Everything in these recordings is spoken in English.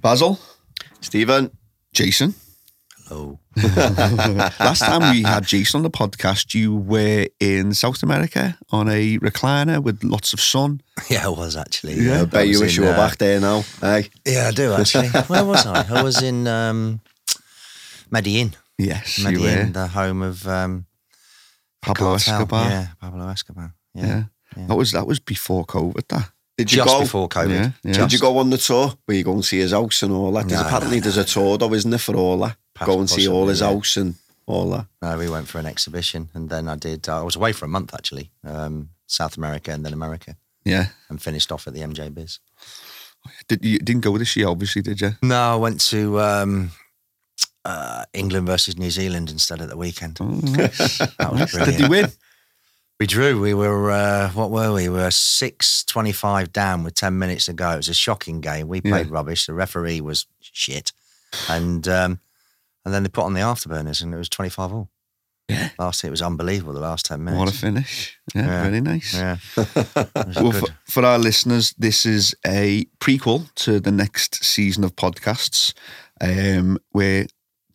Basil, Stephen. Jason. Hello. Last time we had Jason on the podcast, you were in South America on a recliner with lots of sun. Yeah, I was actually. Yeah, I bet you wish you were uh, back there now. Hey. Yeah, I do actually. Where was I? I was in um, Medellin. Yes, you Medellin, were. the home of um, Pablo cartel. Escobar. Yeah, Pablo Escobar. Yeah. Yeah. Yeah. That was that was before COVID. That Did you Just go? before COVID. Yeah, yeah. Did you go on the tour where you go and see his house and all that? There's No, apparently no, there's a tour though, isn't there, for all that? Go and see all his yeah. house and all that. No, we went for an exhibition, and then I did. I was away for a month actually, um, South America and then America, yeah. and finished off at the MJ Biz. Did you didn't go this year? Obviously, did you? No, I went to um, uh, England versus New Zealand instead at the weekend. Oh, nice. That was Nice. brilliant. Did you win? We drew. We were uh, what were we? We were six twenty-five down with ten minutes to go. It was a shocking game. We played Yeah. rubbish. The referee was shit, and um, and then they put on the afterburners, and it was twenty-five all. Yeah. Last it was unbelievable. The last ten minutes. What a finish! Yeah, Yeah. very nice. yeah, Well, for, for our listeners, this is a prequel to the next season of podcasts, um, where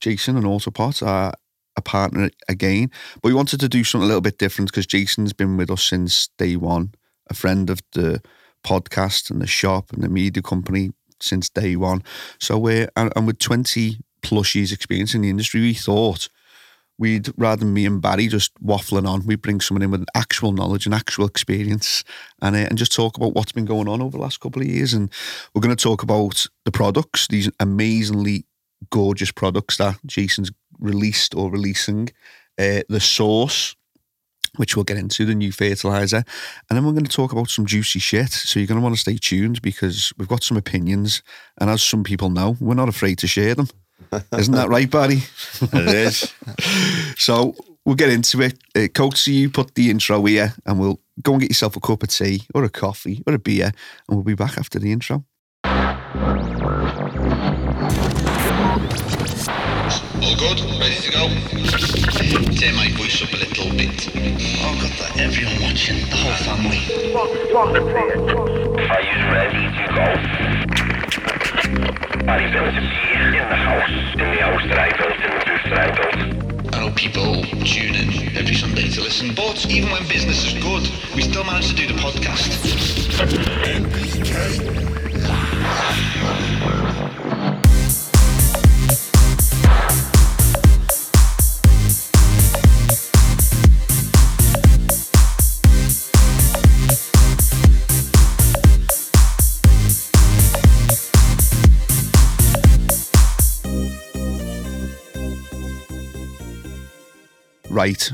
Jason and Autopot are a partner again. But we wanted to do something a little bit different because Jason's been with us since day one, a friend of the podcast and the shop and the media company since day one. So we're and, and with twenty plus years experience in the industry, we thought we'd rather me and Barry just waffling on, we bring someone in with actual knowledge and actual experience, and uh, and just talk about what's been going on over the last couple of years. And we're going to talk about the products, these amazingly gorgeous products that Jason's released or releasing, uh, the source, Which we'll get into the new fertilizer, and then we're going to talk about some juicy shit. So you're going to want to stay tuned because we've got some opinions, and as some people know, we're not afraid to share them. Isn't that right, Barry? It is. So we'll get into it. Uh, Coatsy, you put the intro here, and we'll go and get yourself a cup of tea or a coffee or a beer, and we'll be back after the intro. All good? Ready to go? Turn my voice up a little bit. Oh, got that. Everyone watching, the whole family. Are you ready to go? I built a beer in the house, in the house that I built, in the booth that I built. I know people tune in every Sunday to listen, but even when business is good, we still manage to do the podcast. Right,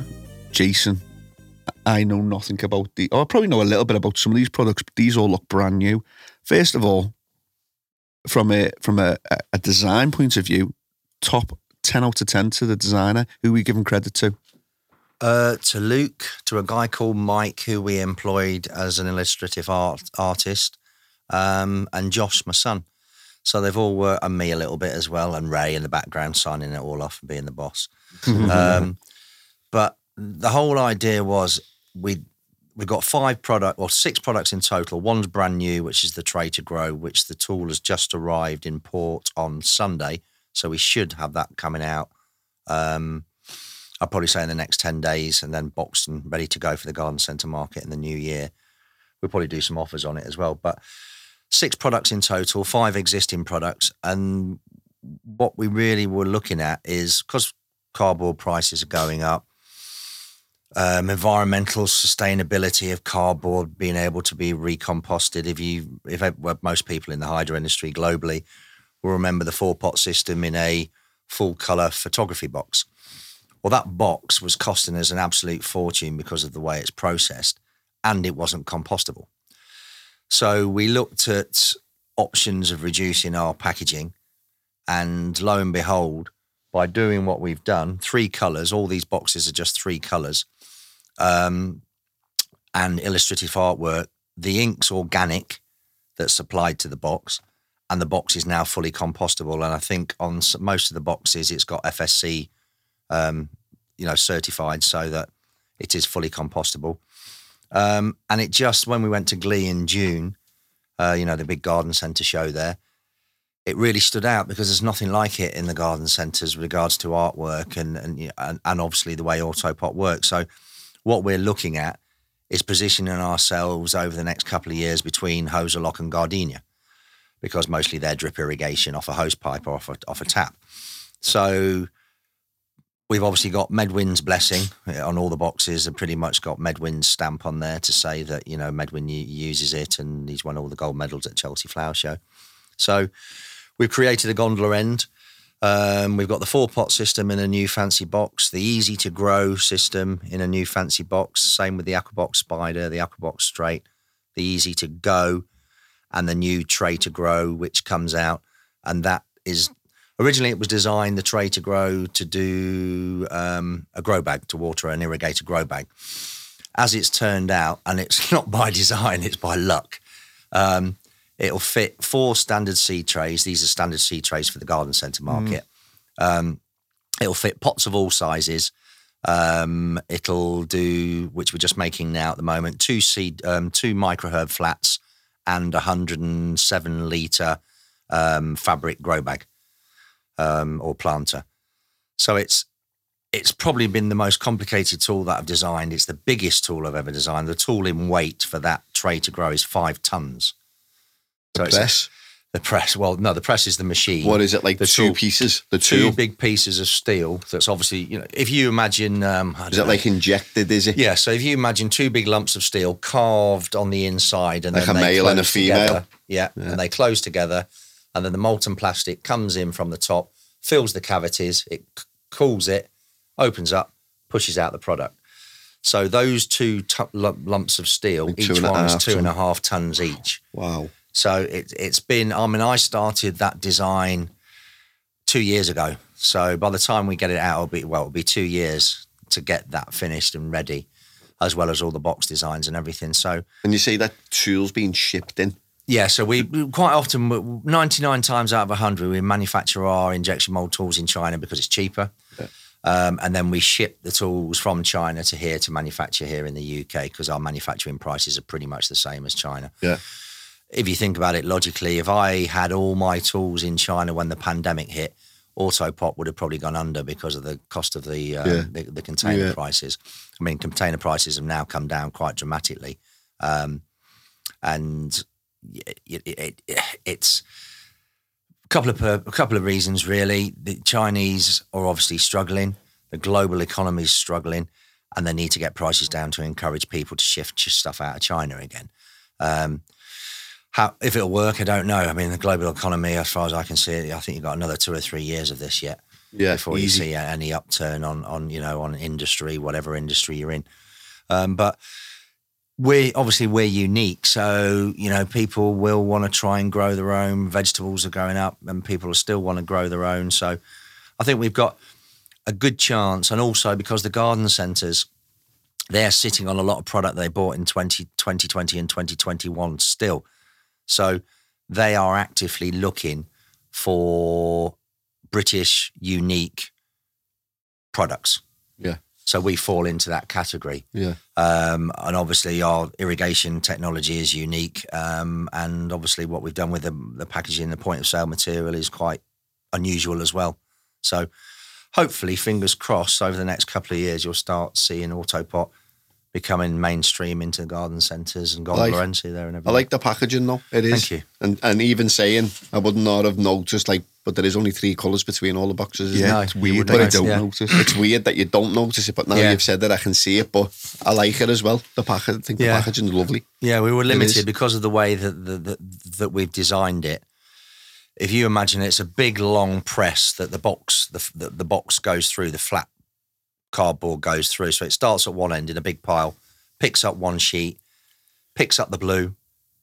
Jason. I know nothing about the. Oh, I probably know a little bit about some of these products, but these all look brand new. First of all, from a from a, a- design point of view, top ten out of ten to the designer. Who we giving credit to? Uh, to Luke, to a guy called Mike, who we employed as an illustrative art artist, um, and Josh, my son. So they've all worked, and me a little bit as well, and Ray in the background signing it all off and being the boss. um, but the whole idea was we we got five product or six products in total. One's brand new, which is the tray to grow, which the tool has just arrived in port on Sunday, so we should have that coming out. Um, I'll probably say in the next 10 days and then boxed and ready to go for the garden centre market in the new year. We'll probably do some offers on it as well. But six products in total, five existing products. And what we really were looking at is because cardboard prices are going up, um, environmental sustainability of cardboard being able to be recomposted. If you, if well, most people in the hydro industry globally will remember the four pot system in a full color photography box. Well, that box was costing us an absolute fortune because of the way it's processed, and it wasn't compostable. So we looked at options of reducing our packaging, and lo and behold, by doing what we've done, three colours, all these boxes are just three colours, um, and illustrative artwork. The ink's organic that's supplied to the box, and the box is now fully compostable. And I think on most of the boxes, it's got FSC, um, you know, certified so that it is fully compostable. Um, and it just when we went to Glee in June, uh, you know, the big garden centre show there, it really stood out because there's nothing like it in the garden centres with regards to artwork and and, and and obviously the way Autopot works. So what we're looking at is positioning ourselves over the next couple of years between Hozelock and Gardena because mostly they're drip irrigation off a hose pipe or off a, off a tap. So we've obviously got Medwyn's blessing uh, on all the boxes and pretty much got Medwyn's stamp on there to say that, you know, Medwyn uses it and he's won all the gold medals at Chelsea Flower Show. So we've created a gondola end. Um, we've got the four pot system in a new fancy box, the easy to grow system in a new fancy box. Same with the Aquabox Spider, the Aquabox Straight, the easy to go, and the new tray to grow, which comes out. And that is originally it was designed the tray to grow to do um, a grow bag to water an irrigated grow bag. As it's turned out, and it's not by design, it's by luck. Um, it'll fit four standard seed trays. These are standard seed trays for the garden centre market. Um, it'll fit pots of all sizes. Um, it'll do, which we're just making now at the moment, two seed, um, two microherb flats and a 107 litre um, fabric grow bag um, or planter. So it's it's probably been the most complicated tool that I've designed. It's the biggest tool I've ever designed. The tool in weight for that tray to grow is five tons. So a- Press. the press. Well, no, the press is the machine. What is it like? The two tool- pieces. The two two. big pieces of steel? That's obviously you know. If you imagine, um, Is it know. like injected? Is it? Yeah, so if you imagine two big lumps of steel carved on the inside and Like then a male and a female. together. Yeah, and they close together, and then the molten plastic comes in from the top, fills the cavities, it c- cools it, opens up, pushes out the product. So those two lump- lumps of steel, Like each one's half two and a half tons each. Wow. So it, it's been, I mean, I started that design two years ago. So by the time we get it out, it'll be, well, it'll be two years to get that finished and ready, as well as all the box designs and everything. So, And you see that tool's being shipped in. yeah, so we quite often, 99 times out of 100, we manufacture our injection mold tools in China because it's cheaper. Um, and then we ship the tools from China to here to manufacture here in the UK because our manufacturing prices are pretty much the same as China Yeah. If you think about it logically, if I had all my tools in China when the pandemic hit, Autopot would have probably gone under because of the cost of the um, Yeah. the, the container Yeah. prices. I mean, container prices have now come down quite dramatically, um, and it, it, it, it's a couple of per- a couple of reasons really. The Chinese are obviously struggling. The global economy is struggling, and they need to get prices down to encourage people to shift stuff out of China again. Um, how if it'll work, I don't know. I mean, the global economy, as far as I can see I think you've got another two or three years of this yet Yeah. before you see any upturn on on you know on industry, whatever industry you're in. Um, but we obviously we're unique, so you know people will want to try and grow their own. Vegetables are going up, and people still want to grow their own. So I think we've got a good chance, and also because the garden centres they're sitting on a lot of product they bought in 20, 2020 and 2021 still. So they are actively looking for British unique products. Yeah. So we fall into that category. Yeah. Um, and obviously, our irrigation technology is unique. Um, and obviously, what we've done with the, the packaging, the point of sale material is quite unusual as well. So, hopefully, fingers crossed, over the next couple of years, you'll start seeing Autopot becoming mainstream into garden centres and like- gondola entry there and everything. I like the packaging though. It is. Thank you. And and even saying I would not have noticed like, but there is only three colours between all the boxes. isn't Yeah, No, it's weird wouldn't that I don't yeah. notice. It's weird that you don't notice it, but now Yeah. you've said it, I can see it. But I like it as well. The package, I think Yeah. the packaging's lovely. Yeah, we were limited because of the way that that, that that we've designed it. If you imagine it's a big long press that the box the, the the box goes through, the flat cardboard goes through. So it starts at one end in a big pile, picks up one sheet, picks up the blue,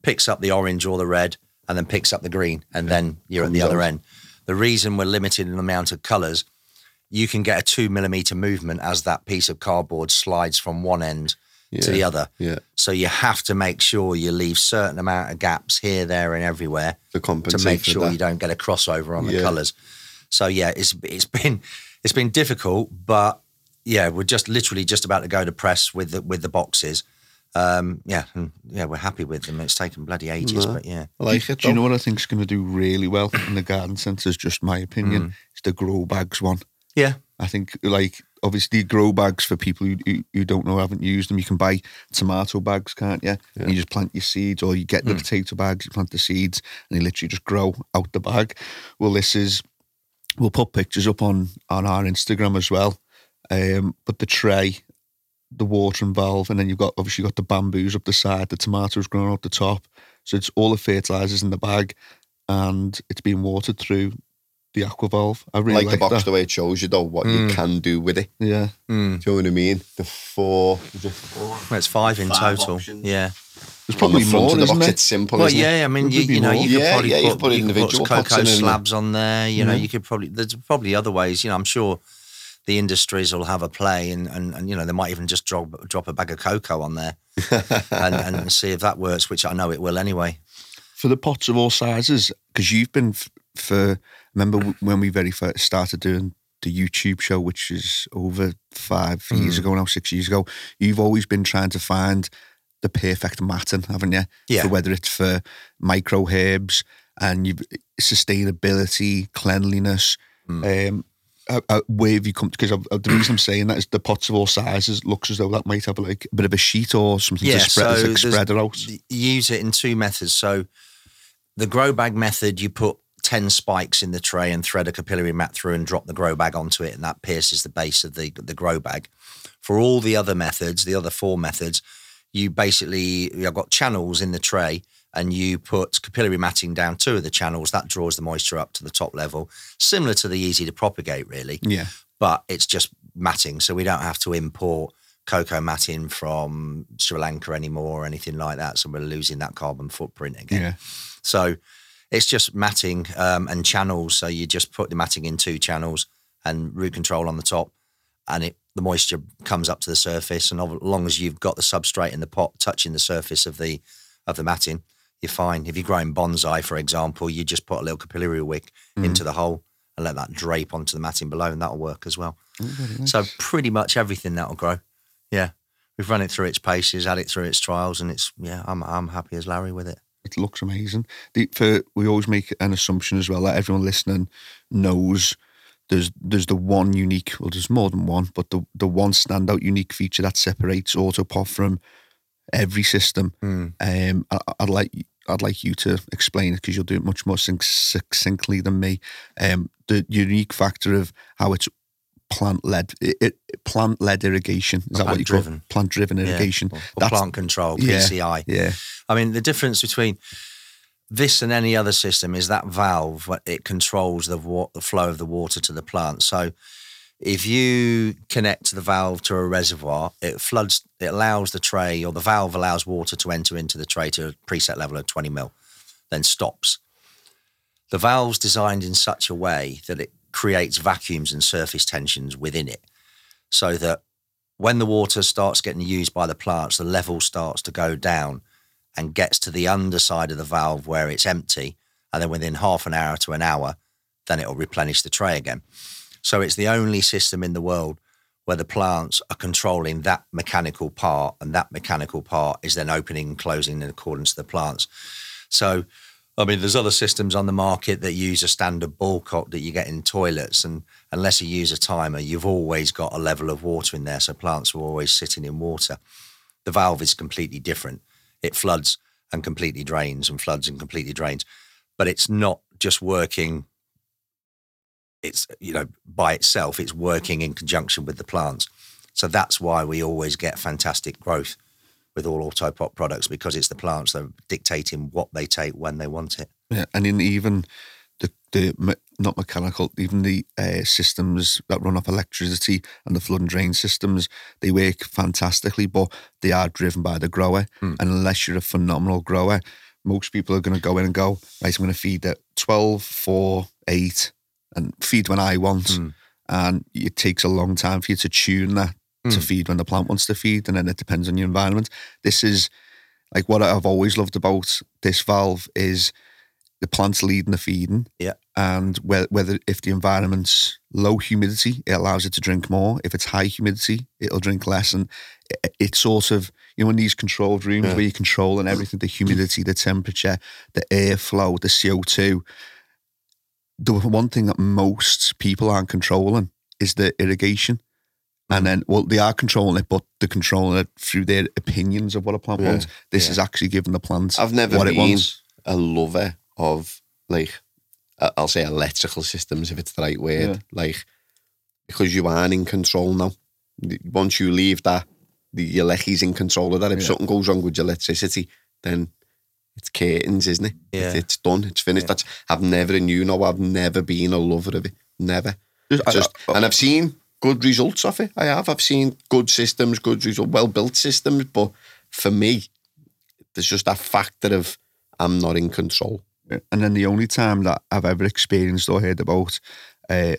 picks up the orange or the red, and then picks up the green, and then you're at the other end. The reason we're limited in the amount of colours, you can get a two millimeter movement as that piece of cardboard slides from one end to the other. Yeah. So you have to make sure you leave certain amount of gaps here, there, and everywhere To to make sure that. you don't get a crossover on the Yeah. colours. So yeah, it's it's been it's been difficult, but yeah, we're just literally just about to go to press with the with the boxes. Um, yeah, yeah, we're happy with them. It's taken bloody ages, No. but yeah. I like it. Do you know what I think is going to do really well in the garden centres? Just my opinion. It's the grow bags one. Yeah, I think like obviously grow bags for people who, who, who don't know haven't used them. You can buy tomato bags, can't you? And you just plant your seeds, or you get the potato bags, you plant the seeds, and they literally just grow out the bag. Well, this is we'll put pictures up on on our Instagram as well. Um, but the tray, the watering valve, and then you've got obviously got the bamboos up the side, the tomatoes growing up the top. So it's all the fertilizers in the bag, and it's being watered through the aqua valve. I really like, like, the box that. the way it shows you though what you mm. can do with it. Yeah. Mm. Do you know what I mean? The four, is it four? well, it's five in Five total. options. Yeah. There's On the probably more, of the box, there? it's simple, Well, isn't it? yeah, I mean, you, you know, you could Yeah, probably yeah, you put, could you could individual put pots coco in slabs on there. You know, Yeah. you could probably there's probably other ways. You know, I'm sure the industries will have a play, and and, and you know they might even just drop drop a bag of coco on there and, and see if that works, which I know it will anyway. for the pots of all sizes because you've been f- for remember when we very first started doing the YouTube show which is over 5 years ago now 6 years ago you've always been trying to find the perfect matting haven't you Yeah. for whether it's for micro herbs and sustainability cleanliness um uh, uh, where have you come because the reason I'm saying that is the pots of all sizes looks as though that might have like a bit of a sheet or something to spread, it's like spread it out. use it in two methods. So the grow bag method, you put 10 spikes in the tray and thread a capillary mat through and drop the grow bag onto it, and that pierces the base of the, the grow bag. For all the other methods, the other four methods, you basically you've got channels in the tray and you put capillary matting down two of the channels. That draws the moisture up to the top level, similar to the easy to propagate, really Yeah. but it's just matting. So we don't have to import coco matting from Sri Lanka anymore or anything like that. So we're losing that carbon footprint again. Yeah. So it's just matting um, and channels. So you just put the matting in two channels and root control on the top, and it the moisture comes up to the surface. And as long as you've got the substrate in the pot touching the surface of the of the matting, you're fine. If you're growing bonsai, for example, you just put a little capillary wick mm. into the hole and let that drape onto the matting below, and that'll work as well. Oh, so pretty much everything that'll grow. Yeah. We've run it through its paces, had it through its trials, and it's yeah, I'm I'm happy as Larry with it. it looks amazing. The, for we always make an assumption as well that everyone listening knows there's there's the one unique. Well, there's more than one, but the the one standout unique feature that separates Autopot from every system. Um, I, I'd like I'd like you to explain it because you'll do it much more succ- succinctly than me. Um, the unique factor of how it's plant led plant led irrigation is that what you call Plant-driven. it? plant driven irrigation? Yeah. Or, or plant control, yeah, PCI. Yeah, I mean, the difference between this and any other system is that valve. It controls the wa- the flow of the water to the plant. So, if you connect the valve to a reservoir, it floods. It allows the tray, or the valve allows water to enter into the tray to a preset level of 20 mil, then stops. The valve's designed in such a way that it creates vacuums and surface tensions within it, so that when the water starts getting used by the plants, the level starts to go down and gets to the underside of the valve where it's empty. And then within half an hour to an hour, then it'll replenish the tray again. So it's the only system in the world where the plants are controlling that mechanical part, and that mechanical part is then opening and closing in accordance to the plants. So, I mean, there's other systems on the market that use a standard ball cock that you get in toilets, and unless you use a timer, you've always got a level of water in there, so plants are always sitting in water. The valve is completely different. It floods and completely drains, and floods and completely drains, but it's not just working. It's you know by itself. It's working in conjunction with the plants. So that's why we always get fantastic growth with all Autopot products because it's the plants that are dictating what they take when they want it. Yeah, and in even the the not mechanical, even the uh, systems that run off electricity and the flood and drain systems, they work fantastically, but they are driven by the grower. And unless you're a phenomenal grower, most people are going to go in and go, right, I'm going to feed at 12, 4, 8, and feed when I want. Hmm. And it takes a long time for you to tune that to hmm. feed when the plant wants to feed, and then it depends on your environment. This is like what I've always loved about this valve is the plant's leading the feeding. Yeah. And whether, whether if the environment's low humidity, it allows it to drink more. If it's high humidity, it'll drink less. And it, it's sort of, you know, in these controlled rooms Yeah. where you're controlling everything, the humidity, the temperature, the airflow, the CO2. The one thing that most people aren't controlling is the irrigation. And mm-hmm. then, well, they are controlling it, but they're controlling it through their opinions of what a plant Yeah. wants. This Yeah. is actually giving the plant I've never what it been wants. a lover of like I'll say electrical systems if it's the right word. Yeah. Like because you aren't in control now. Once you leave that, the, your lecky's in control of that. If something goes wrong with your electricity, then it's curtains, isn't it? Yeah. It's, it's done. It's finished. Yeah. That's I've never, and you know, I've never been a lover of it. Never. Just- I- Just, I- and I've seen good results of it. I have. I've seen good systems, good result, well built systems. But for me, there's just that factor of I'm not in control. And then the only time that I've ever experienced or heard about uh,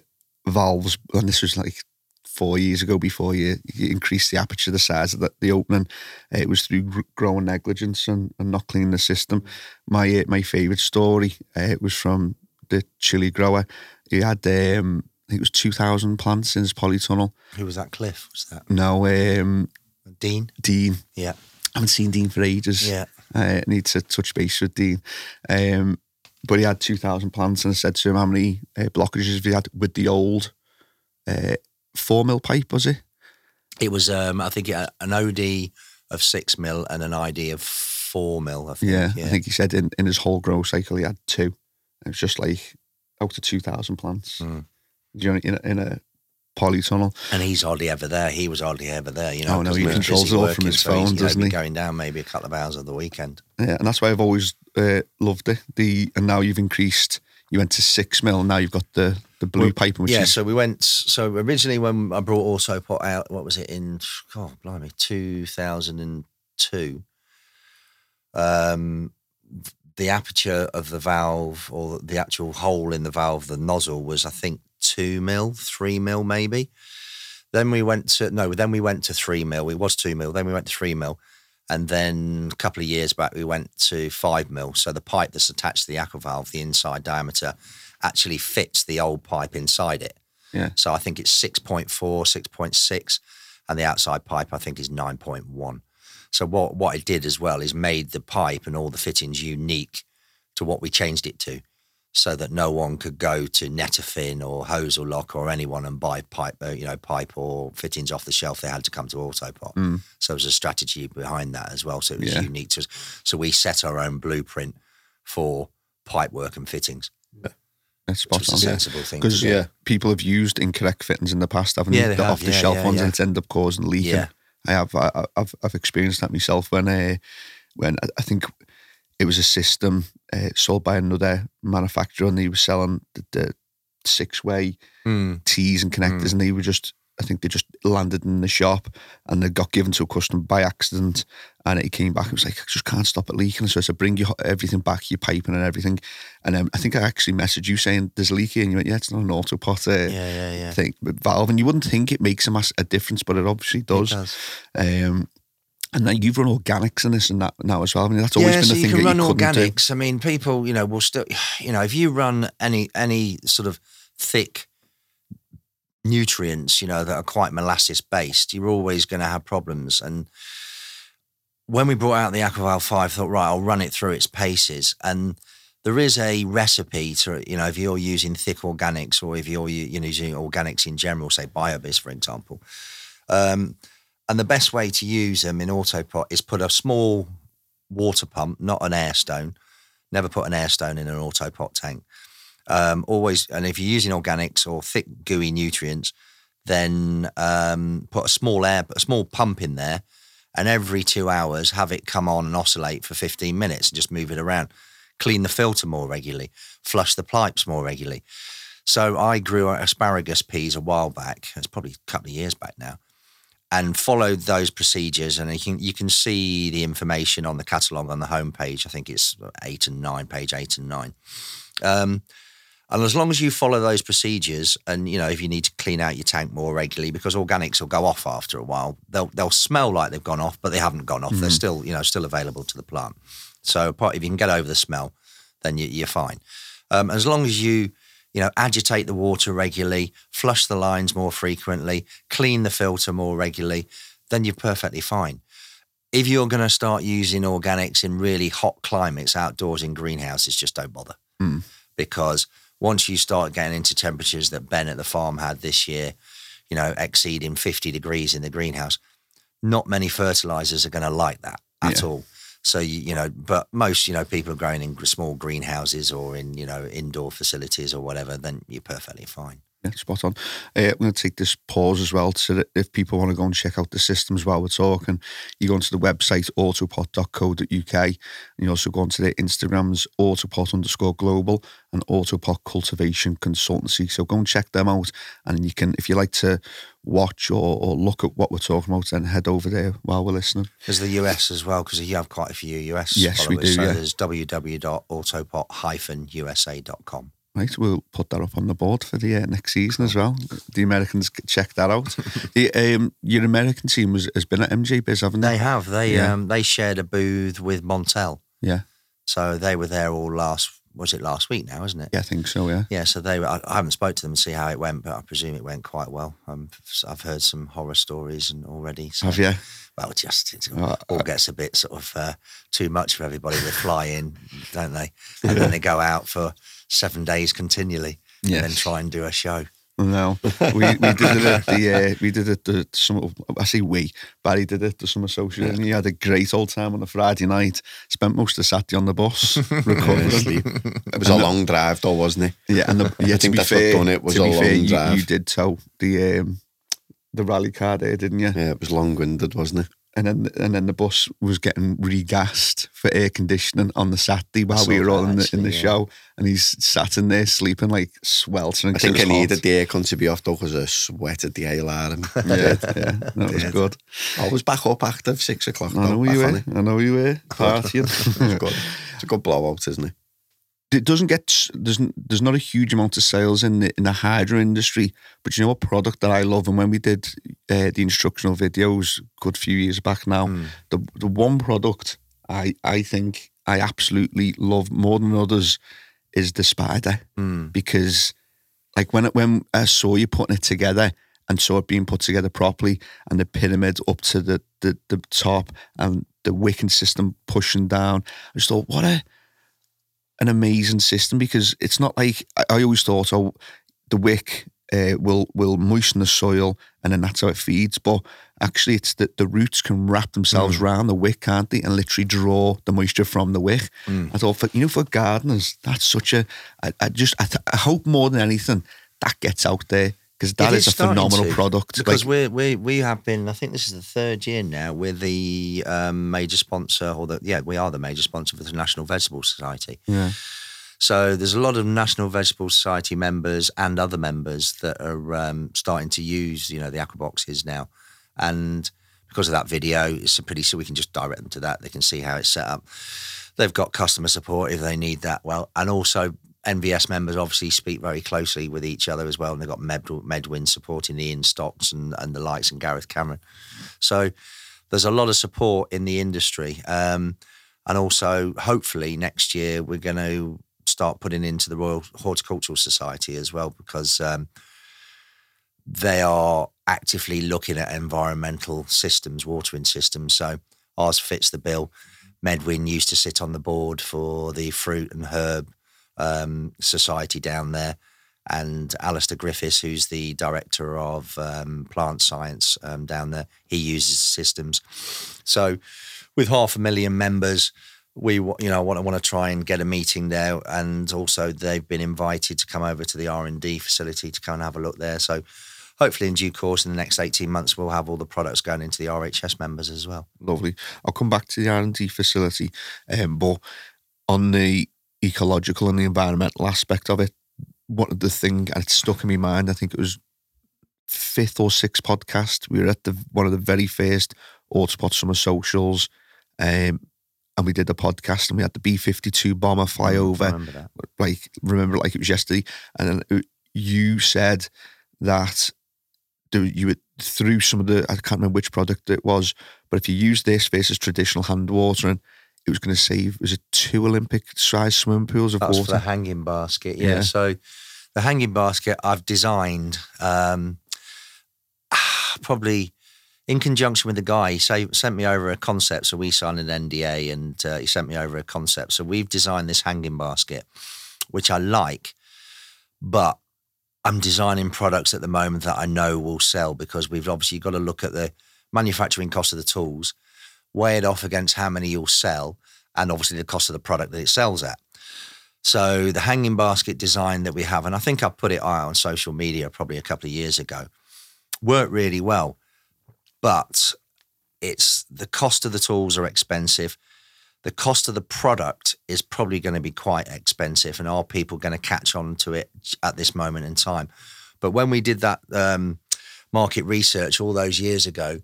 valves, and this was like four years ago before you, you increased the aperture, the size of the, the opening, uh, it was through gr- growing negligence and, and not cleaning the system. My uh, my favourite story uh, was from the chili grower. He had, um, I think it was 2,000 plants in his polytunnel. Who was that? Cliff? Was that No, um, Dean? Dean. Yeah. I haven't seen Dean for ages. Yeah. I need to touch base with Dean. Um, but he had 2,000 plants and I said to him, how many uh, blockages have you had with the old uh, four mil pipe, was it? It was, um, I think, uh, an OD of six mil and an ID of four mil. I think. Yeah, I think he said in, in his whole grow cycle he had two. It was just like out of 2,000 plants. Mm. You know, in a, in a polytunnel. And he's hardly ever there. He was hardly ever there. You know, Oh, no, he controls it all from his so he's, phone, doesn't he? Going down maybe a couple of hours of the weekend. Yeah, and that's why I've always uh, loved it. The And now you've increased, you went to six mil, and now you've got the, the blue Well, pipe, which yeah, is so we went. So originally, when I brought Autopot out, what was it in? Oh, blimey, two thousand and two. Um, the aperture of the valve, or the actual hole in the valve, the nozzle was, I think, two mil, three mil, maybe. Then we went to no. Then we went to three mil. It was two mil. Then we went to three mil, and then a couple of years back we went to five mil. So the pipe that's attached to the aqua valve, the inside diameter, actually fits the old pipe inside it. Yeah. So I think it's 6.4, 6.6, and the outside pipe I think is 9.1. So what what it did as well is made the pipe and all the fittings unique to what we changed it to, so that no one could go to Netafim or Hozelock or anyone and buy pipe, uh, you know, pipe or fittings off the shelf. They had to come to Autopot. So there was a strategy behind that as well. So it was Yeah. unique to us. So we set our own blueprint for pipe work and fittings, That's spot was a on. sensible thing. Because. Yeah. people have used incorrect fittings in the past, haven't Yeah, they? The have, off the shelf yeah, ones, yeah, and it's ended up causing leaking. Yeah. I have, I, I've, I've experienced that myself when, uh, when I- I think it was a system uh, sold by another manufacturer, and they were selling the, the six-way Mm. T's and connectors, and they were just, I think they just landed in the shop, and they got given to a customer by accident, and it came back. It was like I just can't stop it leaking, so I said, bring your everything back, your piping and everything, and um, I think I actually messaged you saying there's a leak here, and you went, yeah, it's not an autopot. Uh, Yeah, yeah, yeah. thing valve, and you wouldn't think it makes a mass a difference, but it obviously does. does. Um, and now you've run organics in this and that now as well. I mean, that's always yeah, been so the you can run you couldn't do. organics. I mean, people, you know, will still, you know, if you run any any sort of thick nutrients, you know, that are quite molasses based, you're always going to have problems. And when we brought out the Aquavalve Five, I thought, right, I'll run it through its paces, and there is a recipe to, you know, if you're using thick organics or if you're you know, using organics in general, say BioBizz, for example. Um, and the best way to use them in Autopot is put a small water pump, not an air stone. Never put an air stone in an Autopot tank. Um, always, and if you're using organics or thick gooey nutrients, then um, put a small air, a small pump in there, and every two hours have it come on and oscillate for 15 minutes and just move it around. Clean the filter more regularly, flush the pipes more regularly. So I grew asparagus peas a while back. It's probably a couple of years back now and followed those procedures. And you can you can see the information on the catalogue on the homepage. I think it's eight and nine, page eight and nine. Um, and as long as you follow those procedures, and you know if you need to clean out your tank more regularly, because organics will go off after a while. They'll they'll smell like they've gone off, but they haven't gone off. They're still you know still available to the plant. So apart- if you can get over the smell, then you, you're fine. Um, as long as you, you know, agitate the water regularly, flush the lines more frequently, clean the filter more regularly, then you're perfectly fine. If you're going to start using organics in really hot climates outdoors in greenhouses, just don't bother. Mm. Because once you start getting into temperatures that Ben at the farm had this year, you know, exceeding 50 degrees in the greenhouse, not many fertilizers are going to like that at Yeah. all. So you, you know, but most you know people are growing in small greenhouses or in you know indoor facilities or whatever. Then you're perfectly fine. Yeah, spot on. Uh, I'm going to take this pause as well so that if people want to go and check out the systems while we're talking, you go onto the website autopot.co.uk and you also go onto their Instagrams, autopot underscore global and autopot cultivation consultancy. So go and check them out. And you can, if you like to watch or, or look at what we're talking about, then head over there while we're listening. There's the US as well because you have quite a few US. Yes, we do, So yeah. there's www.autopot-usa.com. Right, we'll put that up on the board for the uh, next season as well. The Americans check that out. the, um, your American team was, has been at MJ Biz, haven't they? They have. They Yeah. um they shared a booth with Montel, Yeah, so they were there all last. Was it last week now? Isn't it? yeah, I think so. Yeah, Yeah, so they were, I, I haven't spoke to them to see how it went, but I presume it went quite well. Um, I've heard some horror stories and already. So, have you? Well, just it Uh, all gets a bit sort of uh, too much for everybody. They fly in, don't they? And then they go out for seven days continually, and then try and do a show. No, we, we did it at the uh, we did it at some. I say we. Barry did it to some associate, and he had a great old time on a Friday night. Spent most of Saturday on the bus recovering. It was a long drive though, wasn't it? yeah, and the, yeah, I to think be that's what fair, done it, was to a be fair, long you, drive. you did tow the um, the rally car there, didn't you? Yeah, it was long winded, wasn't it? And then and then the bus was getting regassed for air conditioning on the Saturday while we were all in the, in the yeah. show, and he's sat in there sleeping like sweltering. I think I needed the aircon to be off though because I sweated the hell out of him. Yeah, yeah, that was good. I was back up active six o'clock. I know though, you were. I know you were partying. It's good. It's a good blowout, isn't it? It doesn't get there's there's not a huge amount of sales in the in the hydro industry, but you know a product that I love, and when we did uh, the instructional videos a good few years back now, the the one product I I think I absolutely love more than others is the spider. Mm. because like when it, when I saw you putting it together and saw it being put together properly and the pyramid up to the the, the top and the wicking system pushing down, I just thought what a an amazing system because it's not like I, I always thought oh the wick uh, will will moisten the soil and then that's how it feeds. But actually it's that the roots can wrap themselves around the wick can't they and literally draw the moisture from the wick. I thought for you know for gardeners that's such a I, I just I, th- I hope more than anything that gets out there because that is, is, a phenomenal to, product because Like, we we we have been. I think this is the third year now. We're the um, major sponsor, or the yeah, we are the major sponsor for the National Vegetable Society. yeah So there's a lot of National Vegetable Society members and other members that are um, starting to use, you know, the aqua boxes now, and because of that video, it's a pretty so we can just direct them to that. They can see how it's set up. They've got customer support if they need that. Well, and also NVS members obviously speak very closely with each other as well, and they've got Med, Medwyn supporting in stocks and and the likes and Gareth Cameron. So there's a lot of support in the industry. Um, and also, hopefully, next year we're going to start putting into the Royal Horticultural Society as well because um, they are actively looking at environmental systems, watering systems. So ours fits the bill. Medwyn used to sit on the board for the fruit and herb um, society down there. And Alistair Griffiths, who's the director of um, plant science um, down there, he uses systems. So, with half a million members, we you know want to want to try and get a meeting there, and also they've been invited to come over to the R and D facility to come and have a look there. So, hopefully, in due course, in the next eighteen months, we'll have all the products going into the RHS members as well. lovely. I'll come back to the R and D facility, um, but on the ecological and the environmental aspect of it, one of the thing and it stuck in my mind. I think it was fifth or sixth podcast. We were at the one of the very first Autopot Summer Socials, um, and we did a podcast, and we had the B fifty two bomber fly over Remember that? like remember like it was yesterday, and then you said that you would through some of the I can't remember which product it was, but if you use this versus traditional hand watering, it was going to save was it two Olympic size swimming pools of That was water? for the hanging basket. Yeah. Yeah. So the hanging basket I've designed um, probably in conjunction with the guy. He say, sent me over a concept, so we signed an NDA, and uh, he sent me over a concept. So we've designed this hanging basket, which I like, but I'm designing products at the moment that I know will sell because we've obviously got to look at the manufacturing cost of the tools, weigh it off against how many you'll sell, and obviously the cost of the product that it sells at. So the hanging basket design that we have, and I think I put it out on social media probably a couple of years ago, worked really well. But it's the cost of the tools are expensive. The cost of the product is probably going to be quite expensive, and are people going to catch on to it at this moment in time? But when we did that um, market research all those years ago,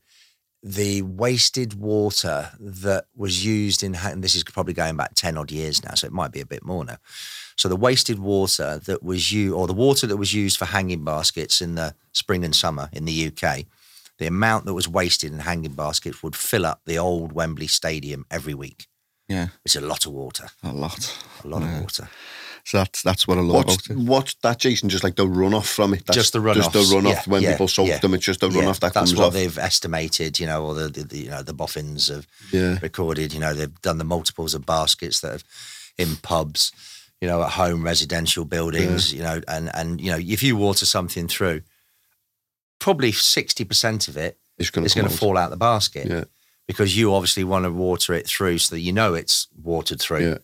the wasted water that was used in, and this is probably going back 10 odd years now, so it might be a bit more now. So the wasted water that was used, or the water that was used for hanging baskets in the spring and summer in the UK, the amount that was wasted in hanging baskets would fill up the old Wembley Stadium every week. yeah, It's a lot of water, a lot. a lot Yeah. of water. So that's that's what I love What's, about it. what's that, Jason? Just like the runoff from it? That's just the runoff. Just the runoff when people soak them. It's just the runoff that comes off. That's what off. they've estimated, you know, or the, the, the you know the boffins have Yeah. recorded. You know, they've done the multiples of baskets that have in pubs, you know, at home residential buildings, you know, and and you know, if you water something through, probably sixty percent of it It's going to going to fall out the basket Yeah. because you obviously want to water it through so that you know it's watered through, Yeah.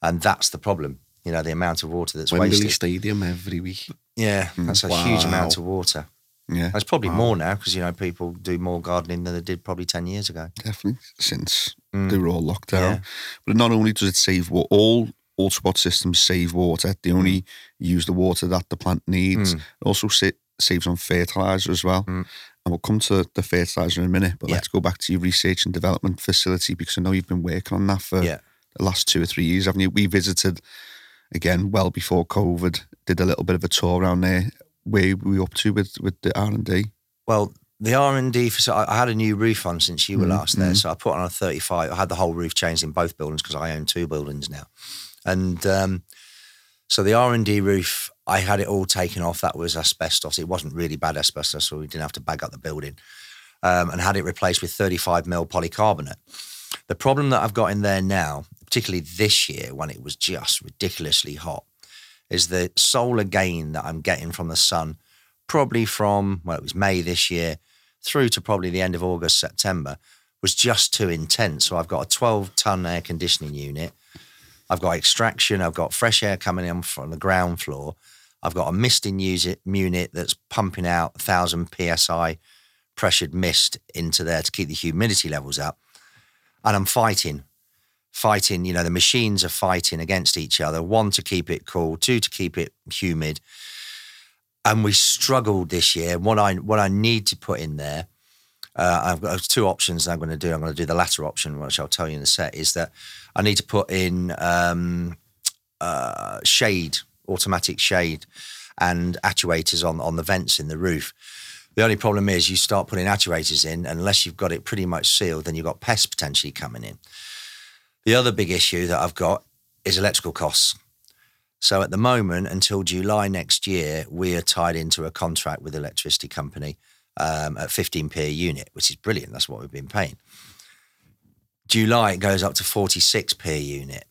and that's the problem. You know, the amount of water that's wasted. Wembley wasted. Stadium every week. Yeah, that's a huge amount of water. Yeah, There's probably more now because you know people do more gardening than they did probably ten years ago. definitely since Mm. they were all locked down. Yeah. But not only does it save water, all Autopot systems save water. They only use the water that the plant needs. Mm. It also sa- saves on fertilizer as well. Mm. And we'll come to the fertilizer in a minute. But Yeah. let's go back to your research and development facility because I know you've been working on that for Yeah. the last two or three years, haven't you? We visited again well before COVID. Did a little bit of a tour around there. Where were we up to with with the R and D? Well, the R and D for I I had a new roof on since you were Mm, last there, so I put on a thirty five. I had the whole roof changed in both buildings because I own two buildings now, and um, so the R and D roof I had it all taken off. That was asbestos. It wasn't really bad asbestos, so we didn't have to bag up the building, um, and had it replaced with thirty five mil polycarbonate. The problem that I've got in there now, particularly this year when it was just ridiculously hot, is the solar gain that I'm getting from the sun, probably from, well, it was May this year through to probably the end of August, September, was just too intense. So I've got a 12 ton air conditioning unit. I've got extraction. I've got fresh air coming in from the ground floor. I've got a misting unit, that's pumping out 1,000 psi pressured mist into there to keep the humidity levels up. And I'm fighting fighting, you know, the machines are fighting against each other. One to keep it cool, two to keep it humid. And we struggled this year. What I what I need to put in there, uh, I've got two options I'm going to do. I'm going to do the latter option, which I'll tell you in a set, is that I need to put in um, uh, shade, automatic shade, and actuators on on the vents in the roof. The only problem is you start putting actuators in, unless you've got it pretty much sealed, then you've got pests potentially coming in. The other big issue that I've got is electrical costs. So at the moment, until July next year, we are tied into a contract with electricity company um, at 15p a unit, which is brilliant. That's what we've been paying. July it goes up to 46p a unit.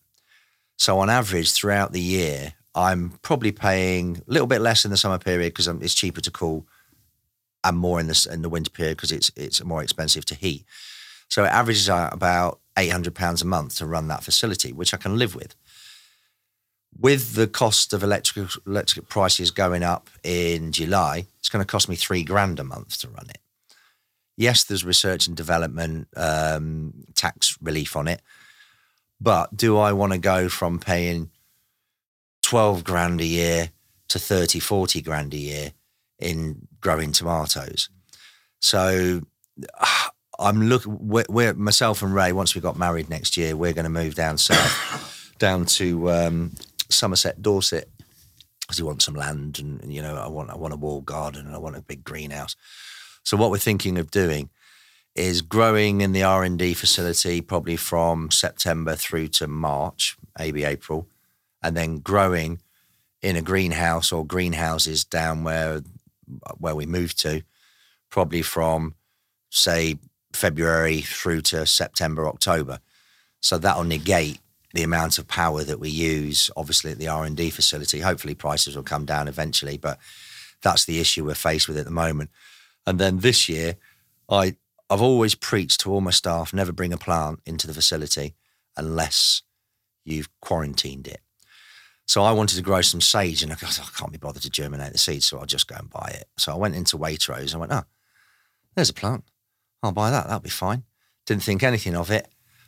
So on average, throughout the year, I'm probably paying a little bit less in the summer period because it's cheaper to cool, and more in the in the winter period because it's it's more expensive to heat. So it averages out about eight hundred pounds a month to run that facility, which I can live with. With the cost of electric electric prices going up in July, it's going to cost me three grand a month to run it. Yes, there's research and development um, tax relief on it, but do I want to go from paying 12 grand a year to 30, 40 grand a year in growing tomatoes? So I'm looking, we're, we're, myself and Ray, once we got married next year, we're going to move down south, down to um, Somerset, Dorset, because he wants some land and, and, you know, I want, I want a wall garden and I want a big greenhouse. So what we're thinking of doing is growing in the R and D facility probably from September through to March, maybe April, and then growing in a greenhouse or greenhouses down where where we moved to, probably from say February through to September, October. So that'll negate the amount of power that we use, obviously at the R and D facility. Hopefully, prices will come down eventually, but that's the issue we're faced with at the moment. And then this year, I I've always preached to all my staff never bring a plant into the facility unless you've quarantined it. So I wanted to grow some sage, and I, goes, oh, I can't be bothered to germinate the seeds, so I'll just go and buy it. So I went into Waitrose. I went, oh, there's a plant. Oh, I'll buy that. That'll be fine. Didn't think anything of it.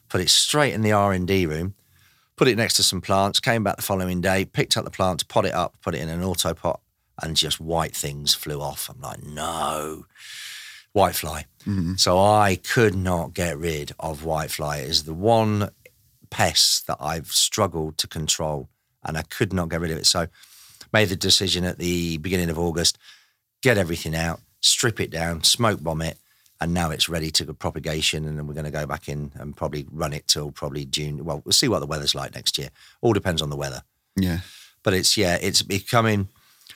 Put it straight in the R and D room. Put it next to some plants. Came back the following day. Picked up the plants, pot it up, put it in an Autopot, and just white things flew off. I'm like, no, whitefly. Mm-hmm. So I could not get rid of whitefly. It is the one pest that I've struggled to control, and I could not get rid of it. So made the decision at the beginning of August, get everything out, strip it down, smoke bomb it, and now it's ready to go propagation. And then we're going to go back in and probably run it till probably June. Well, we'll see what the weather's like next year. All depends on the weather. Yeah. But it's yeah, it's becoming.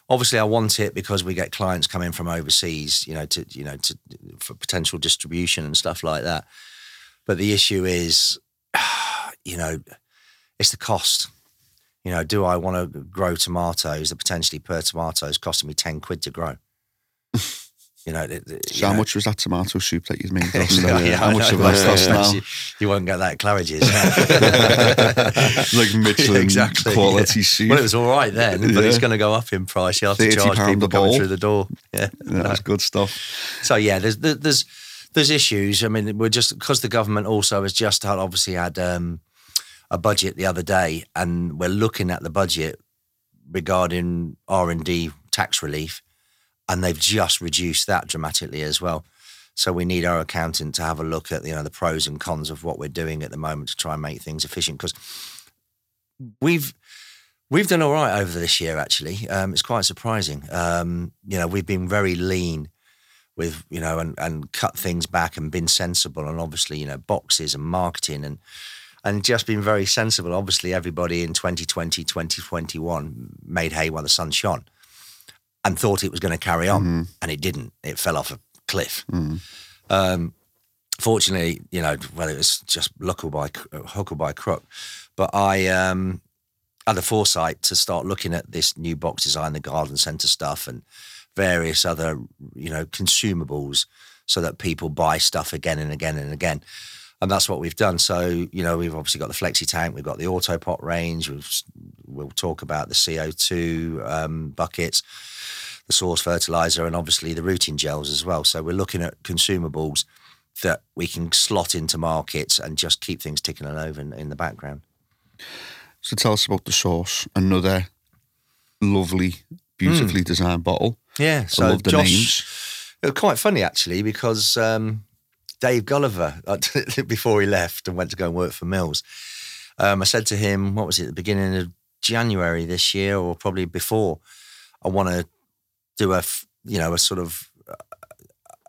Obviously, I want it because we get clients coming from overseas, you know, to you know, to for potential distribution and stuff like that. But the issue is, you know, it's the cost. You know, do I want to grow tomatoes that potentially per tomato is costing me ten quid to grow? You know, it- you So how know- much was that tomato soup that you made? Yeah, yeah, how I much know. of that's lost now? You, you won't get that Claridge's. like Michelin exactly, quality yeah. soup. Well, it was all right then, but it's going to go up in price. You have to charge people coming through the door. Yeah, that was good stuff. so yeah, there's there's there's issues. I mean, we're just because the government also has just had obviously had um, a budget the other day, and we're looking at the budget regarding R and D tax relief, and they've just reduced that dramatically as well. So we need our accountant to have a look at you know the pros and cons of what we're doing at the moment to try and make things efficient because we've we've done all right over this year actually. Um, it's quite surprising. Um, you know, we've been very lean with you know and, and cut things back and been sensible and obviously you know boxes and marketing and and just been very sensible obviously everybody in 2020 2021 made hay while the sun shone and thought it was going to carry on and it didn't. It fell off a cliff. Um, fortunately you know well it was just luck or by hook or by crook. But i um had the foresight to start looking at this new box design the garden centre stuff and various other, you know, consumables so that people buy stuff again and again and again. And that's what we've done. So, you know, we've obviously got the flexi tank, we've got the autopot range, we've, we'll talk about the CO2 um, buckets, the source fertilizer, and obviously the rooting gels as well. So we're looking at consumables that we can slot into markets and just keep things ticking over in, in the background. So tell us about the source. Another lovely, beautifully designed bottle. Yeah, I so love the Josh, names. It was quite funny actually because um, Dave Gulliver, uh, before he left and went to go and work for Mills, um, I said to him, what was it, the beginning of January this year or probably before, I want to do a, you know, a sort of uh,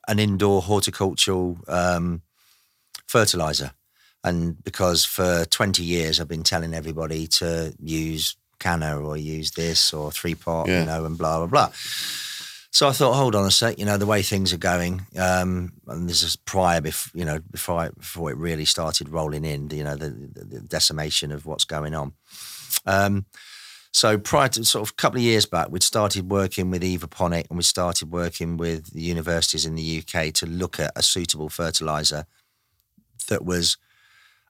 an indoor horticultural um, fertilizer. And because for 20 years I've been telling everybody to use Canna or use this or three pot, Yeah. you know, and blah, blah, blah. So I thought, hold on a sec, you know, the way things are going, um, and this is prior, bef- you know, before I, before it really started rolling in, you know, the, the, the decimation of what's going on. Um, so prior to sort of a couple of years back, we'd started working with Evaponic and we started working with the universities in the UK to look at a suitable fertilizer that was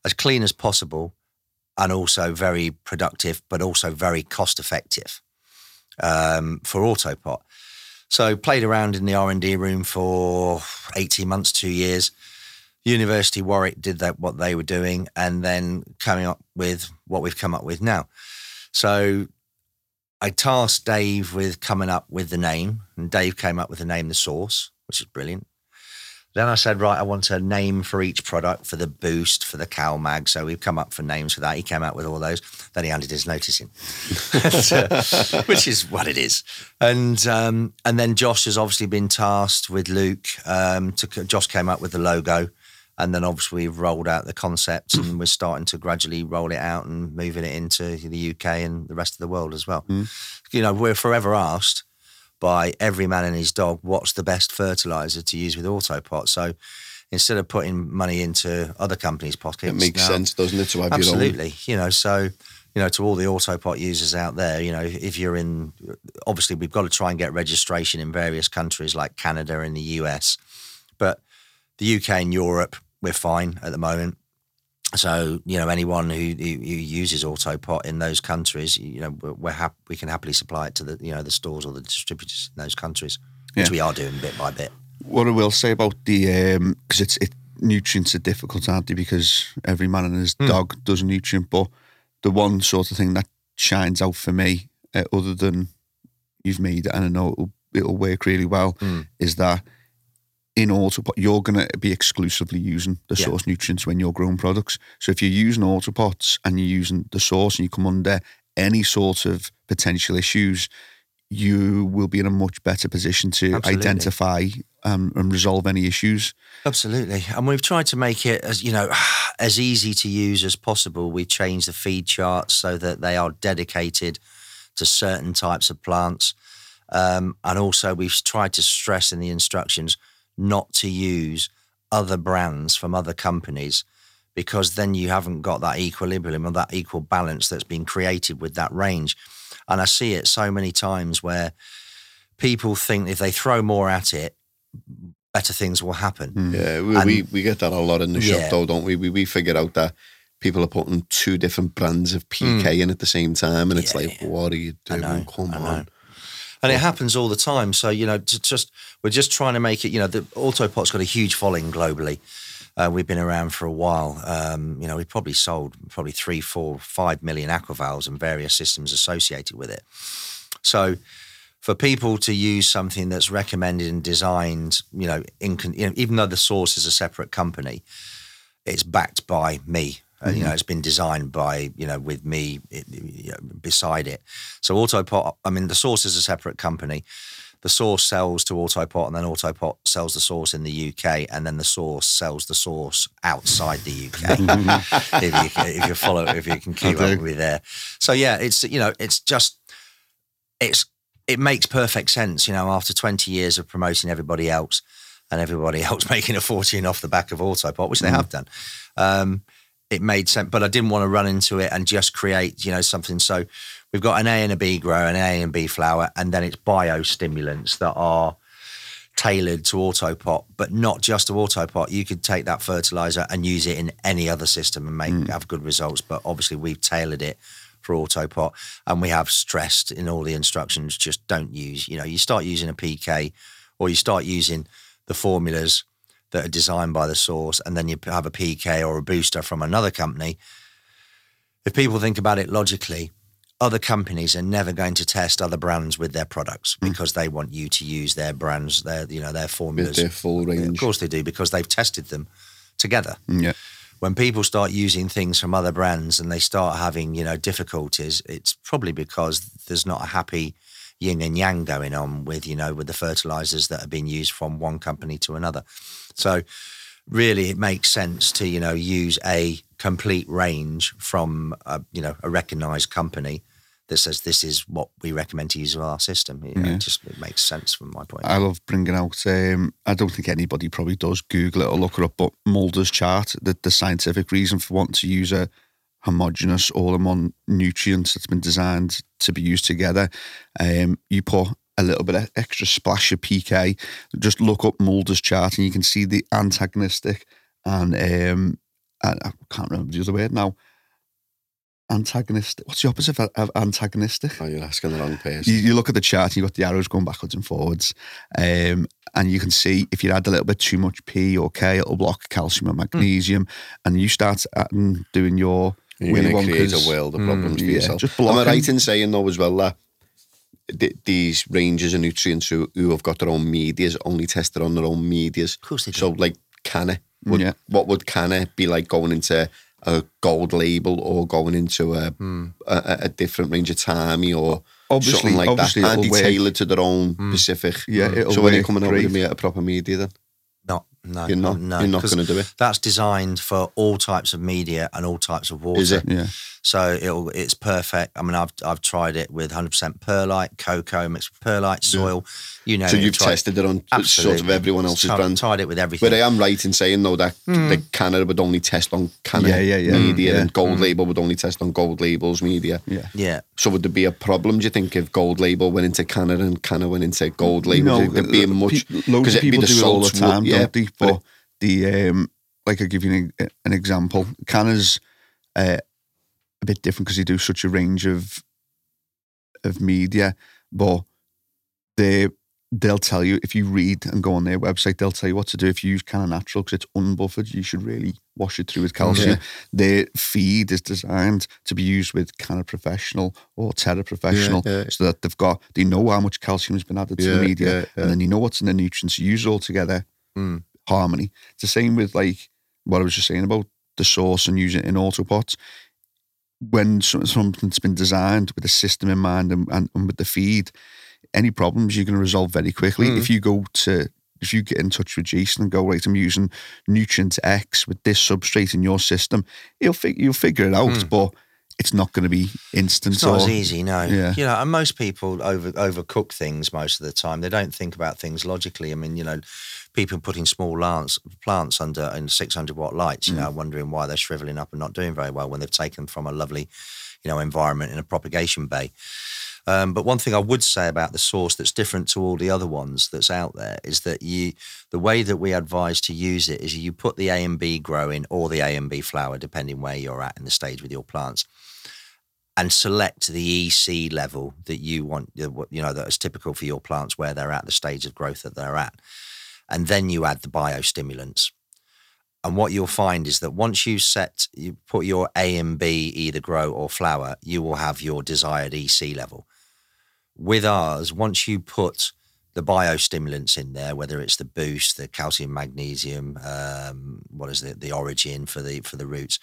as clean as possible and also very productive, but also very cost effective um, for Autopot. So played around in the R and D room for eighteen months, two years. University Warwick did that what they were doing, and then coming up with what we've come up with now. So I tasked Dave with coming up with the name, and Dave came up with the name The Source, which is brilliant. Then I said, right, I want a name for each product for the boost, for the CalMag. So we've come up for names for that. He came out with all those. Then he handed his notice in, So- which is what it is. And um, and then Josh has obviously been tasked with Luke. Um, to, Josh came up with the logo. And then obviously we've rolled out the concept and we're starting to gradually roll it out and moving it into the UK and the rest of the world as well. You know, we're forever asked by every man and his dog what's the best fertilizer to use with Autopot. So instead of putting money into other companies' pockets, It makes now- sense, doesn't it, to have? Absolutely. You know, so you know, to all the Autopot users out there, you know, if you're in, obviously we've got to try and get registration in various countries like Canada and the US, but the UK and Europe, we're fine at the moment. So you know, anyone who, who, uses Autopot in those countries, you know, we're, hap- we can happily supply it to the you know the stores or the distributors in those countries, which Yeah. we are doing bit by bit. What I will say about the um, because it's it nutrients are difficult, aren't they? Because every man and his hmm. dog does a nutrient, but the one sort of thing that shines out for me, uh, other than you've made it, and I know it'll, it'll work really well, hmm. is that in Autopot you're going to be exclusively using the Yeah. source nutrients when you're growing products. So if you're using Autopots and you're using the source and you come under any sort of potential issues, you will be in a much better position to Absolutely. identify um, and resolve any issues. Absolutely. And we've tried to make it as, you know, as easy to use as possible. We've changed the feed charts so that they are dedicated to certain types of plants. Um, and also we've tried to stress in the instructions not to use other brands from other companies because then you haven't got that equilibrium or that equal balance that's been created with that range. And I see it so many times where people think if they throw more at it, better things will happen. Yeah, we, And- we we get that a lot in the Yeah. shop, though, don't we? We we figure out that people are putting two different brands of PK in at the same time, and it's Hmm. Like, yeah. what are you doing? know, Come I know. on. And it happens all the time. So, you know, to just we're just trying to make it, you know, the Autopot's got a huge following globally. Uh, we've been around for a while. Um, you know, we've probably sold probably three, four, five million aquavalves and various systems associated with it. So, for people to use something that's recommended and designed, you know, in, you know even though the source is a separate company, it's backed by me. Uh, you know, it's been designed by you know with me it, you know, beside it. So Autopot, I mean, the source is a separate company. The source sells to Autopot, and then Autopot sells the source in the UK, and then the source sells the source outside the UK. if you if you follow, if you can keep up with me there. So yeah, it's you know, it's just it's it makes perfect sense. You know, after twenty years of promoting everybody else, and everybody else making a fortune off the back of Autopot, which they have done. Um, it made sense, but I didn't want to run into it and just create, you know, something. So we've got an A and a B grow, an A and B flower, and then it's biostimulants that are tailored to Autopot, but not just to Autopot. You could take that fertilizer and use it in any other system and make mm. have good results. But obviously, we've tailored it for Autopot, and we have stressed in all the instructions: just don't use. You know, you start using a PK, or you start using the formulas that are designed by the source, and then you have a PK or a booster from another company. If people think about it logically, other companies are never going to test other brands with their products hmm. because they want you to use their brands, their you know their With formulas. their full range. Of course they do because they've tested them together. Hmm, yeah. When people start using things from other brands and they start having you know difficulties, it's probably because there's not a happy yin and yang going on with you know with the fertilizers that are being used from one company to another. So really, it makes sense to you know use a complete range from a, you know a recognized company that says this is what we recommend to use with our system. You know, Yeah. it just it makes sense from my point. I love bringing out. Um, I don't think anybody probably does Google it or look it up, but Mulder's chart, the, the scientific reason for wanting to use a homogeneous all-in-one nutrients that's been designed to be used together. Um, you put a little bit of extra splash of PK. Just look up Mulder's chart, and you can see the antagonistic and um, I, I can't remember the other word now. Antagonistic. What's the opposite of, of antagonistic? Oh, you're asking the wrong person. you, you look at the chart and you've got the arrows going backwards and forwards. Um, and you can see if you add a little bit too much P or K, it'll block calcium and magnesium. And you start adding, doing your You're Willy going to create a world of problems for yeah, yourself. just Am I blocking. right in saying though as well that th- these ranges of nutrients who, who have got their own medias only tested on their own medias. Of course they do. So like Canna, would, Yeah. what would Canna be like going into a gold label or going into a Hmm. a, a- a different range of Tommy or Obviously- something like obviously that? Aren't it'll they work. tailored to their own Hmm. specific? Yeah, it'll so when you're work coming out with a, great. me- a proper media then? Not, no, You're not- no, you're not 'cause gonna do it? That's designed for all types of media and all types of water. Is it? Yeah. So it'll it's perfect. I mean, I've I've tried it with 100% perlite, cocoa mixed with perlite, soil. You know, So you've tried- tested it on sort of Absolutely. everyone else's Tried- brand. Tried it with everything. But I am right in saying though that the Canna would only test on Canna Yeah, yeah, yeah. media Mm, and yeah. Gold Label would only test on Gold Label's media. Yeah. yeah. So would there be a problem, do you think, if Gold Label went into Canna and Canna went into Gold Label? No, There'd be much pe- loads of it'd be people do it all the salts would- time, yeah, don't they? but But the um, like I give you an, an example. Canna's uh, a bit different because you do such a range of of media, but they they'll tell you if you read and go on their website, they'll tell you what to do. If you use Canna Natural because it's unbuffered, you should really wash it through with calcium. Yeah. Their feed is designed to be used with Canna Professional or Terra Professional, yeah. so that they've got they know how much calcium has been added to Yeah, the media, yeah, yeah. and then you know what's in the nutrients. You use all together, Mm. harmony. It's the same with like what I was just saying about the source and using it in autopots. When something's been designed with a system in mind and, and, and with the feed, any problems you're going to resolve very quickly. Mm. If you go to if you get in touch with Jason and go, right, I'm using nutrient X with this substrate in your system, he'll fig- you'll figure it out, but it's not going to be instant. It's not or, as easy, no. Yeah. You know, and most people over overcook things most of the time. They don't think about things logically. I mean, you know, people putting small plants plants under in 600 watt lights, you Mm. know, wondering why they're shriveling up and not doing very well when they've taken from a lovely, you know, environment in a propagation bay. Um, but one thing I would say about the source that's different to all the other ones that's out there is that you, the way that we advise to use it is you put the A and B grow in or the A and B flower, depending where you're at in the stage with your plants and select the EC level that you want, you know, that is typical for your plants where they're at, the stage of growth that they're at. And then you add the biostimulants. And what you'll find is that once you set, you put your A and B, either grow or flower, you will have your desired EC level. With ours, once you put the biostimulants in there, whether it's the boost, the calcium, magnesium, um, what is it, the origin for the for the roots,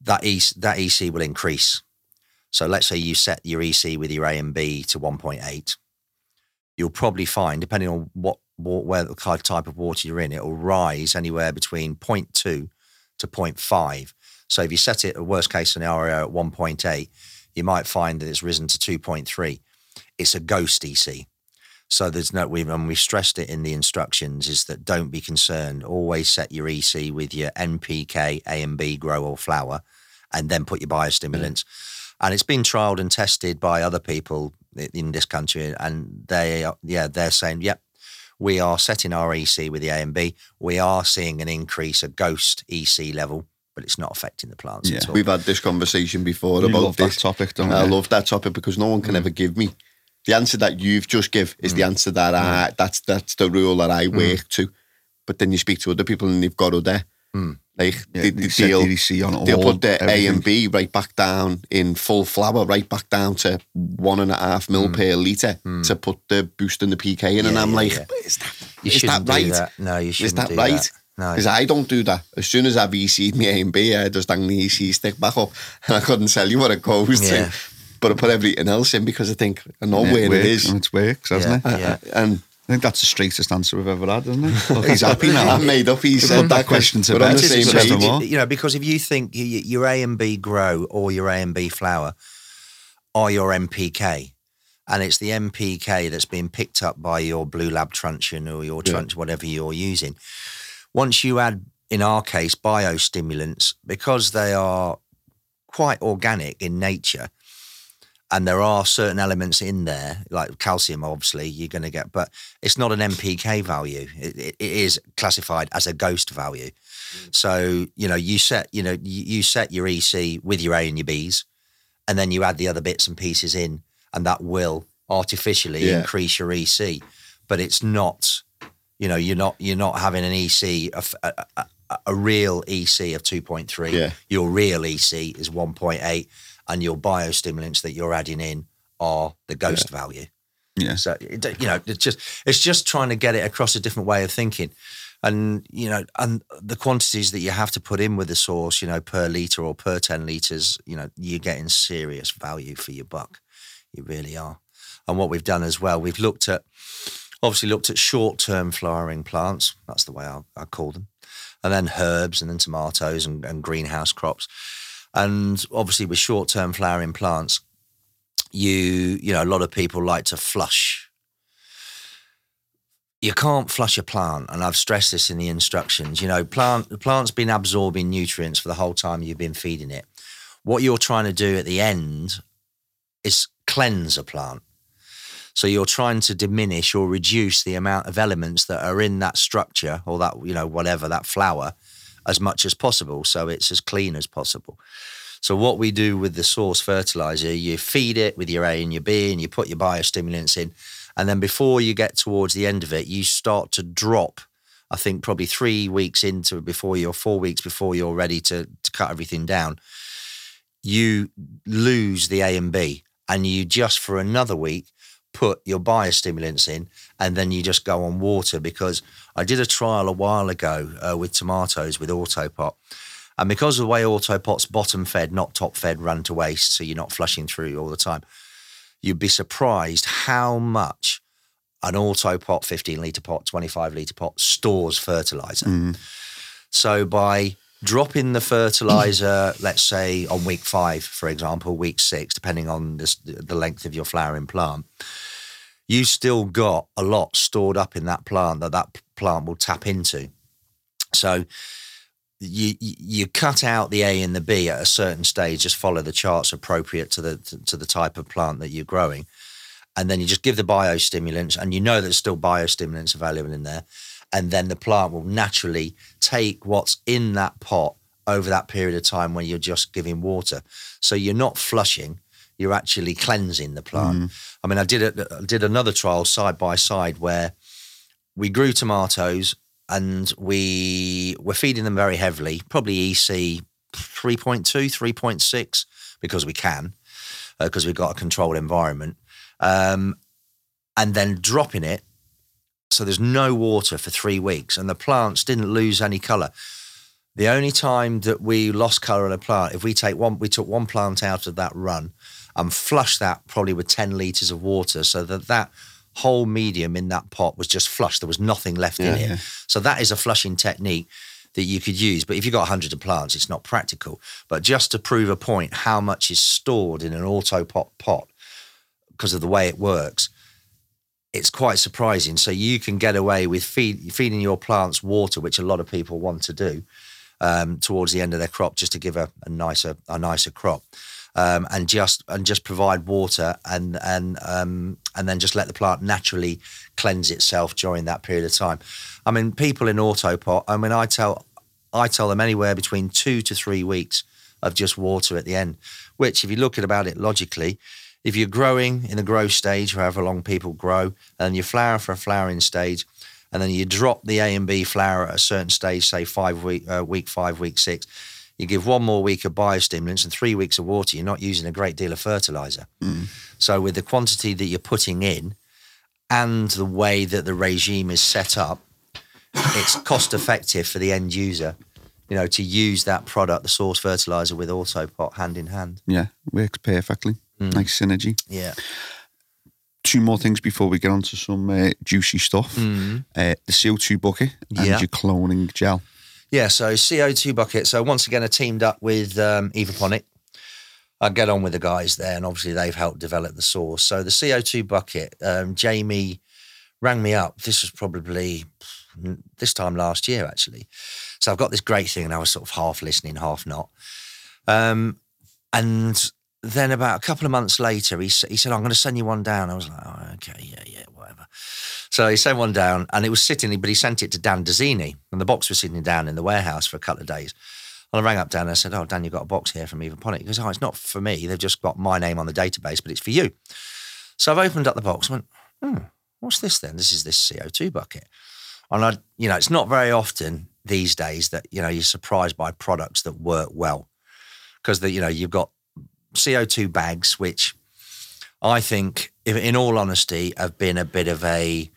that EC, that EC will increase. So let's say you set your EC with your A and B to 1.8. You'll probably find, depending on what, where the type of water you're in, it will rise anywhere between 0.2 to 0.5. So if you set it a worst case scenario at 1.8, you might find that it's risen to 2.3. It's a ghost EC. So there's no, we've, and we've stressed it in the instructions is that don't be concerned. Always set your EC with your NPK, A and B, grow or flower, and then put your biostimulants. Mm. And it's been trialed and tested by other people in this country, and they, are- yeah, they're saying, yep, we are setting our EC with the A and B. We are seeing an increase, a ghost EC level, but it's not affecting the plants Yeah. at all. We've had this conversation before You about love that this. topic, don't I you? love that topic because no one can mm. ever give me the answer that you've just give is the mm. answer that I mm. that's that's the rule that I mm. work to. But then you speak to other people and they've got other like Yeah, they, they deal, on they'll all, put the A and B right back down in full flower, right back down to one and a half mil per litre to put the boost and the PK in. and Yeah, I'm yeah, like, is that, You is that right? that. No, you Is shouldn't that do right? that. No. Because I don't do that. As soon as I've EC'd me A and B, I just hang the EC stick back up and I couldn't tell you what it goes to. But I put everything else in because I think I know Yeah, where it works, is. And it works, hasn't Yeah. it? Yeah. Uh, and I think that's the straightest answer we've ever had, isn't it? Look, he's happy now. I made up. He said put that question to We're bed. the same is Just page. a interesting, more. you know, because if you think y- y- your A and B grow or your A and B flower are your NPK, and it's the NPK that's being picked up by your Bluelab truncheon or your Yeah. trunch, whatever you're using. Once you add, in our case, biostimulants, because they are quite organic in nature, and there are certain elements in there, like calcium, obviously, you're going to get, but it's not an NPK value. It, it, is classified as a ghost value. Mm. So, you know, you set, you know, you, you set your EC with your A and your Bs, and then you add the other bits and pieces in, and that will artificially Yeah. increase your EC. But it's not, you know, you're not you're not having an EC of a, a, a, real EC of two point three. Yeah. Your real EC is one point eight, and your biostimulants that you're adding in are the ghost value. Yeah. So you know, it's just it's just trying to get it across a different way of thinking, and you know, and the quantities that you have to put in with the source, you know, per liter or per ten liters, you know, you're getting serious value for your buck. You really are. And what we've done as well, we've looked at obviously looked at short term flowering plants. That's the way I, I call them, and then herbs, and then tomatoes and, and greenhouse crops. And obviously, with short term flowering plants, you you know a lot of people like to flush. You can't flush a plant and i've stressed this in the instructions you know plant the plant's been absorbing nutrients for the whole time you've been feeding it. What you're trying to do at the end is cleanse a plant. So you're trying to diminish or reduce the amount of elements that are in that structure or that you know whatever that flower as much as possible so it's as clean as possible so what we do with the source fertilizer, you feed it with your A and your B, and you put your biostimulants in, and then before you get towards the end of it, you start to drop. I think probably three weeks into it before you're four weeks before you're ready to, to cut everything down, you lose the A and B, and you just for another week put your biostimulants in, and then you just go on water because I did a trial a while ago uh, with tomatoes with Autopot. And because of the way Autopot's bottom fed, not top fed, run to waste, so you're not flushing through all the time, you'd be surprised how much an Autopot 15 litre pot, 25 litre pot stores fertilizer. So by dropping the fertilizer, let's say on week five, for example, week six, depending on this, the length of your flowering plant, you still got a lot stored up in that plant that that plant will tap into. So you you- cut out the A and the B at a certain stage. Just follow the charts appropriate to the to the type of plant that you're growing, and then you just give the biostimulants, and you know there's still biostimulants available in there, and then the plant will naturally take what's in that pot over that period of time when you're just giving water. So you're not flushing. You're actually cleansing the plant. I mean, I did a, I did another trial side by side where we grew tomatoes and we were feeding them very heavily, probably EC 3.2, 3.6, because we can, because we've got a controlled environment. Um, and then dropping it. So there's no water for three weeks, and the plants didn't lose any colour. The only time that we lost colour in a plant, if we take one, we took one plant out of that run and flushed that probably with 10 litres of water so that that whole medium in that pot was just flushed. There was nothing left in Yeah, it. So that is a flushing technique that you could use. But if you've got hundreds of plants, it's not practical. But just to prove a point, how much is stored in an Autopot pot because of the way it works, it's quite surprising. So you can get away with feed, feeding your plants water, which a lot of people want to do um, towards the end of their crop, just to give a, a nicer a nicer crop, um, and just and just provide water and and um, and then just let the plant naturally cleanse itself during that period of time. I mean, people in autopot. I mean, I tell I tell them anywhere between two to three weeks of just water at the end. Which, if you look at about it logically, if you're growing in the growth stage, however long people grow, and you flower for a flowering stage, and then you drop the A and B flower at a certain stage, say five week, uh, week five, week six, you give one more week of biostimulants and three weeks of water. You're not using a great deal of fertilizer. So with the quantity that you're putting in, and the way that the regime is set up, it's cost effective for the end user. You know, to use that product, the source fertilizer, with Autopot hand in hand. Yeah, works perfectly. Mm. Nice synergy. Yeah. Two more things before we get on to some uh, juicy stuff. Mm. Uh, the CO2 bucket and Yeah. your cloning gel. Yeah, so CO2 bucket. So once again, I teamed up with um, Evaponic. I get on with the guys there, and obviously they've helped develop the source. So the CO2 bucket, um, Jamie rang me up. This was probably mm, this time last year, actually. So I've got this great thing, and I was sort of half listening, half not. Um, and then about a couple of months later, he, he said, I'm going to send you one down. I was like, oh, okay, yeah, yeah, whatever. So he sent one down and it was sitting, but he sent it to Dan Dazzini and the box was sitting down in the warehouse for a couple of days. And I rang up Dan and I said, oh, Dan, you've got a box here from Evaponic. He goes, oh, it's not for me. They've just got my name on the database, but it's for you. So I've opened up the box and went, hmm, what's this then? This is this CO2 bucket. And I, you know, it's not very often these days that, you know, you're surprised by products that work well. Because, you know, you've got CO2 bags, which I think, in all honesty, have been a bit of a.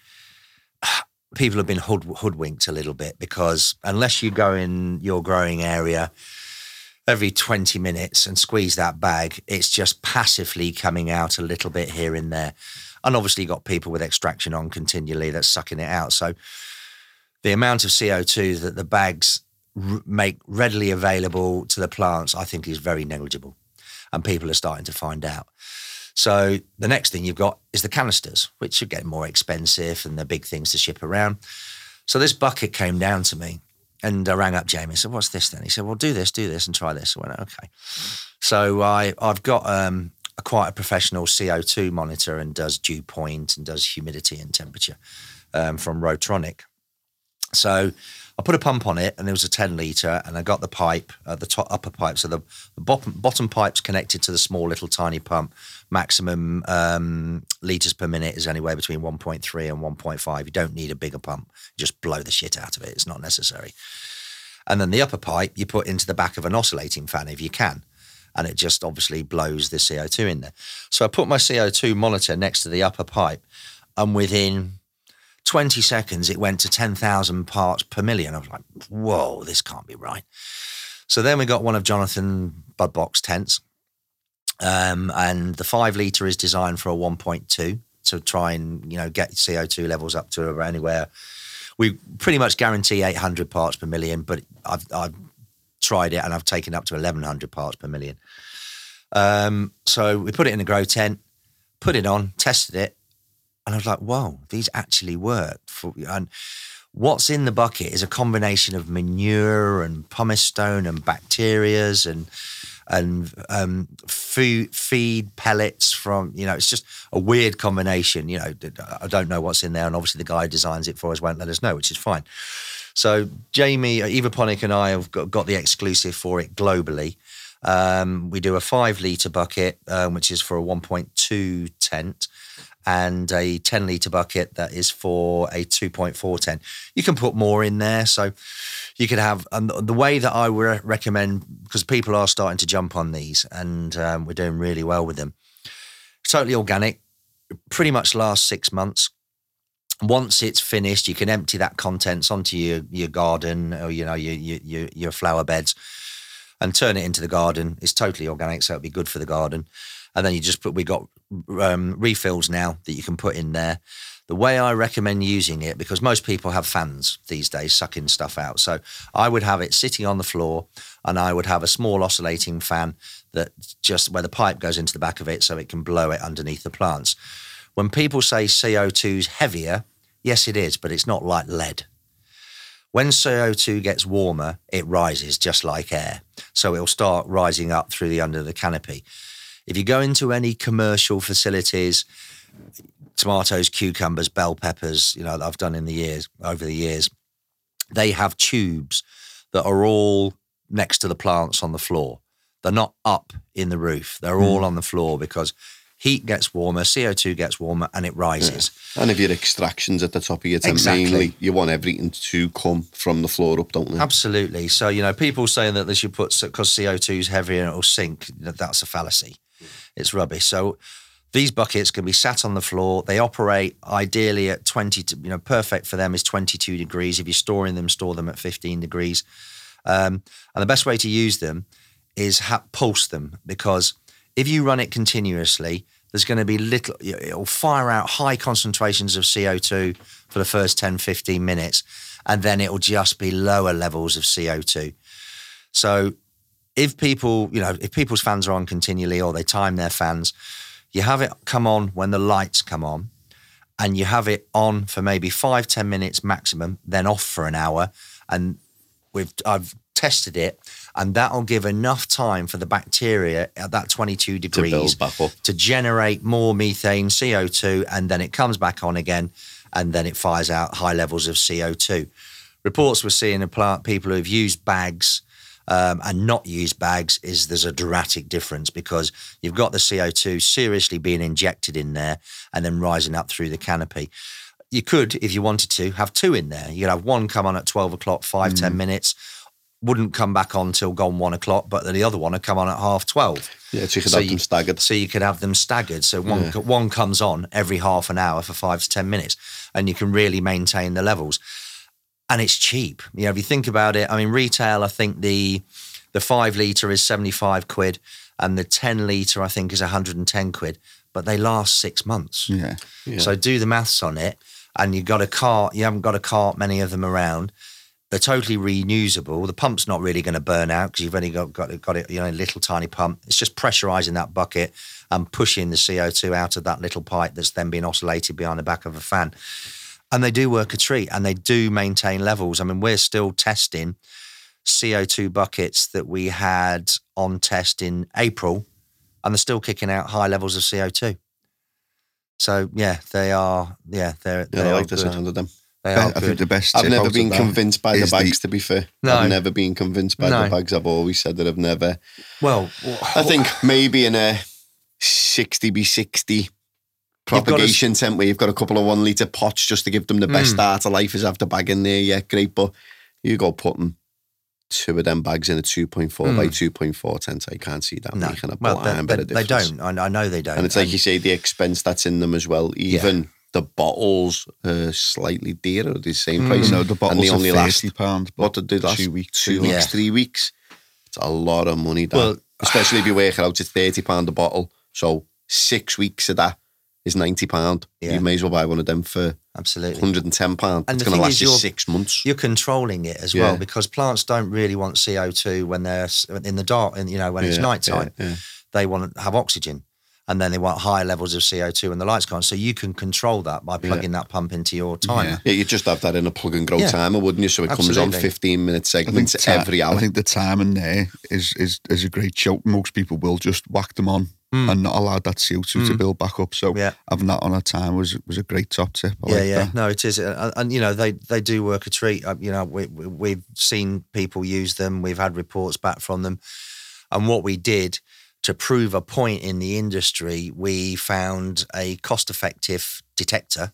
People have been hood, hoodwinked a little bit because unless you go in your growing area every 20 minutes and squeeze that bag, it's just passively coming out a little bit here and there. And obviously, you've got people with extraction on continually that's sucking it out. So, the amount of CO2 that the bags make readily available to the plants, I think, is very negligible. And people are starting to find out. So the next thing you've got is the canisters, which are getting more expensive and they're big things to ship around. So this bucket came down to me and I rang up Jamie and said, What's this then? He said, Well, do this, do this, and try this. I went, Okay. So I, I've got um, a quite a professional CO2 monitor and does dew point and does humidity and temperature um, from Rotronic. So I put a pump on it, and there was a 10 litre, and I got the pipe, uh, the top upper pipe. So the, the bottom, bottom pipe's connected to the small little tiny pump. Maximum um, litres per minute is anywhere between 1.3 and 1.5. You don't need a bigger pump. Just blow the shit out of it. It's not necessary. And then the upper pipe you put into the back of an oscillating fan if you can. And it just obviously blows the CO2 in there. So I put my CO2 monitor next to the upper pipe, and within 20 seconds, it went to 10,000 parts per million. I was like, whoa, this can't be right. So then we got one of Jonathan Budbox tents. Um, and the five litre is designed for a 1.2 to try and, you know, get CO2 levels up to anywhere. We pretty much guarantee 800 parts per million, but I've, I've tried it and I've taken up to 1100 parts per million. Um, so we put it in a grow tent, put it on, tested it, and I was like, "Whoa, these actually work." For, and what's in the bucket is a combination of manure and pumice stone and bacterias and and um, food feed pellets from you know it's just a weird combination. You know, I don't know what's in there, and obviously the guy who designs it for us won't let us know, which is fine. So Jamie Eva Evaponic and I have got, got the exclusive for it globally. Um, we do a five litre bucket, um, which is for a 1.2 tent, and a 10 litre bucket that is for a 2.4 tent. You can put more in there. So you could have, and the way that I would recommend, because people are starting to jump on these and um, we're doing really well with them. Totally organic, pretty much last six months. Once it's finished, you can empty that contents onto your, your garden or, you know, your, your, your flower beds and turn it into the garden. It's totally organic, so it'll be good for the garden. And then you just put, we got um, refills now that you can put in there. The way I recommend using it, because most people have fans these days sucking stuff out. So I would have it sitting on the floor and I would have a small oscillating fan that just where the pipe goes into the back of it so it can blow it underneath the plants. When people say CO2 is heavier, yes, it is, but it's not like lead. When CO2 gets warmer, it rises just like air. So it'll start rising up through the under the canopy. If you go into any commercial facilities, tomatoes, cucumbers, bell peppers, you know, that I've done in the years over the years, they have tubes that are all next to the plants on the floor. They're not up in the roof. They're hmm. all on the floor because heat gets warmer, CO2 gets warmer, and it rises. And if your extractions at the top of your tent, Exactly. mainly, you want everything to come from the floor up, don't you? Absolutely. So, you know, people saying that they should put, because CO2 is heavier and it'll sink, that's a fallacy. It's rubbish. So, these buckets can be sat on the floor. They operate ideally at 20, to, you know, perfect for them is 22 degrees. If you're storing them, store them at 15 degrees. Um, and the best way to use them is ha- pulse them because if you run it continuously, there's going to be little, it'll fire out high concentrations of CO2 for the first 10, 15 minutes, and then it'll just be lower levels of CO2. So if people, you know, if people's fans are on continually or they time their fans, you have it come on when the lights come on and you have it on for maybe five, 10 minutes maximum, then off for an hour. And we've, I've tested it and that'll give enough time for the bacteria at that 22 degrees build back up. to generate more methane, CO2, and then it comes back on again and then it fires out high levels of CO2. Reports we're seeing of plant people who've used bags um, and not use bags is there's a dramatic difference because you've got the CO2 seriously being injected in there and then rising up through the canopy. You could, if you wanted to, have two in there. You could have one come on at 12 o'clock, five, 10 minutes, wouldn't come back on till gone one o'clock, but the other one would come on at half twelve. Yeah, so you could So have you- them staggered. So you could have them staggered. So one one comes on every half an hour for five to ten minutes, and you can really maintain the levels. And it's cheap. You know, if you think about it, I mean, retail. I think the the five liter is seventy five quid, and the ten liter I think is one hundred and ten quid. But they last six months. Yeah. So do the maths on it, and you've got a cart. You haven't got a cart many of them around. They're totally reusable. The pump's not really going to burn out because you've only got got it, got it, you know, a little tiny pump. It's just pressurising that bucket and pushing the CO two out of that little pipe that's then being oscillated behind the back of a fan. And they do work a treat, and they do maintain levels. I mean, we're still testing CO two buckets that we had on test in April, and they're still kicking out high levels of CO two. So yeah, they are. Yeah, they're. Yeah, they I like the good. sound of them. They I, are I think the best. I've never been convinced by the is bags, to be fair. No. I've never been convinced by No. the bags. I've always said that I've never. well, I think maybe in a 60 by 60 got to- propagation tent where you've got a couple of one litre pots just to give them the best Mm. start of life is have the bag in there. Yeah, great. But you go putting two of them bags in a 2.4 by 2.4 tent. I can't see that Hmm. no. making a Well, blind they, bit of they, they don't. I, I know they don't. And it's like you say, the expense that's in them as well. Even the bottles are slightly dearer, the same price. You know, the bottles and they are only thirty last pounds. what did they last? Two weeks. Two yeah. weeks, Yeah. three weeks. It's a lot of money. That. Well- especially if you work it out to thirty pound a bottle. So six weeks of that is ninety pound. Yeah. You may as well buy one of them for Absolutely. hundred and ten pound. And It's the going to thing last is you you're- six months. You're controlling it as Yeah. well because plants don't really want CO2 when they're in the dark. And you know, when it's Yeah, night time, yeah, yeah. they want to have oxygen, and then they want higher levels of CO2 when the lights go on. So you can control that by plugging that pump into your timer. Yeah, you just have that in a plug and grow Yeah. timer, wouldn't you? So it comes on fifteen minute segments ti- every hour. I think the timing there is is is a great shout. Most people will just whack them on and not allow that CO2 to build back up. So Hmm. Yeah. having that on a time was was a great top tip. I yeah, like yeah. that. No, it is, Uh, and, you know they they do work a treat. Uh, You know, we, we we've seen people use them. We've had reports back from them, and what we did to prove a point in the industry, we found a cost-effective detector,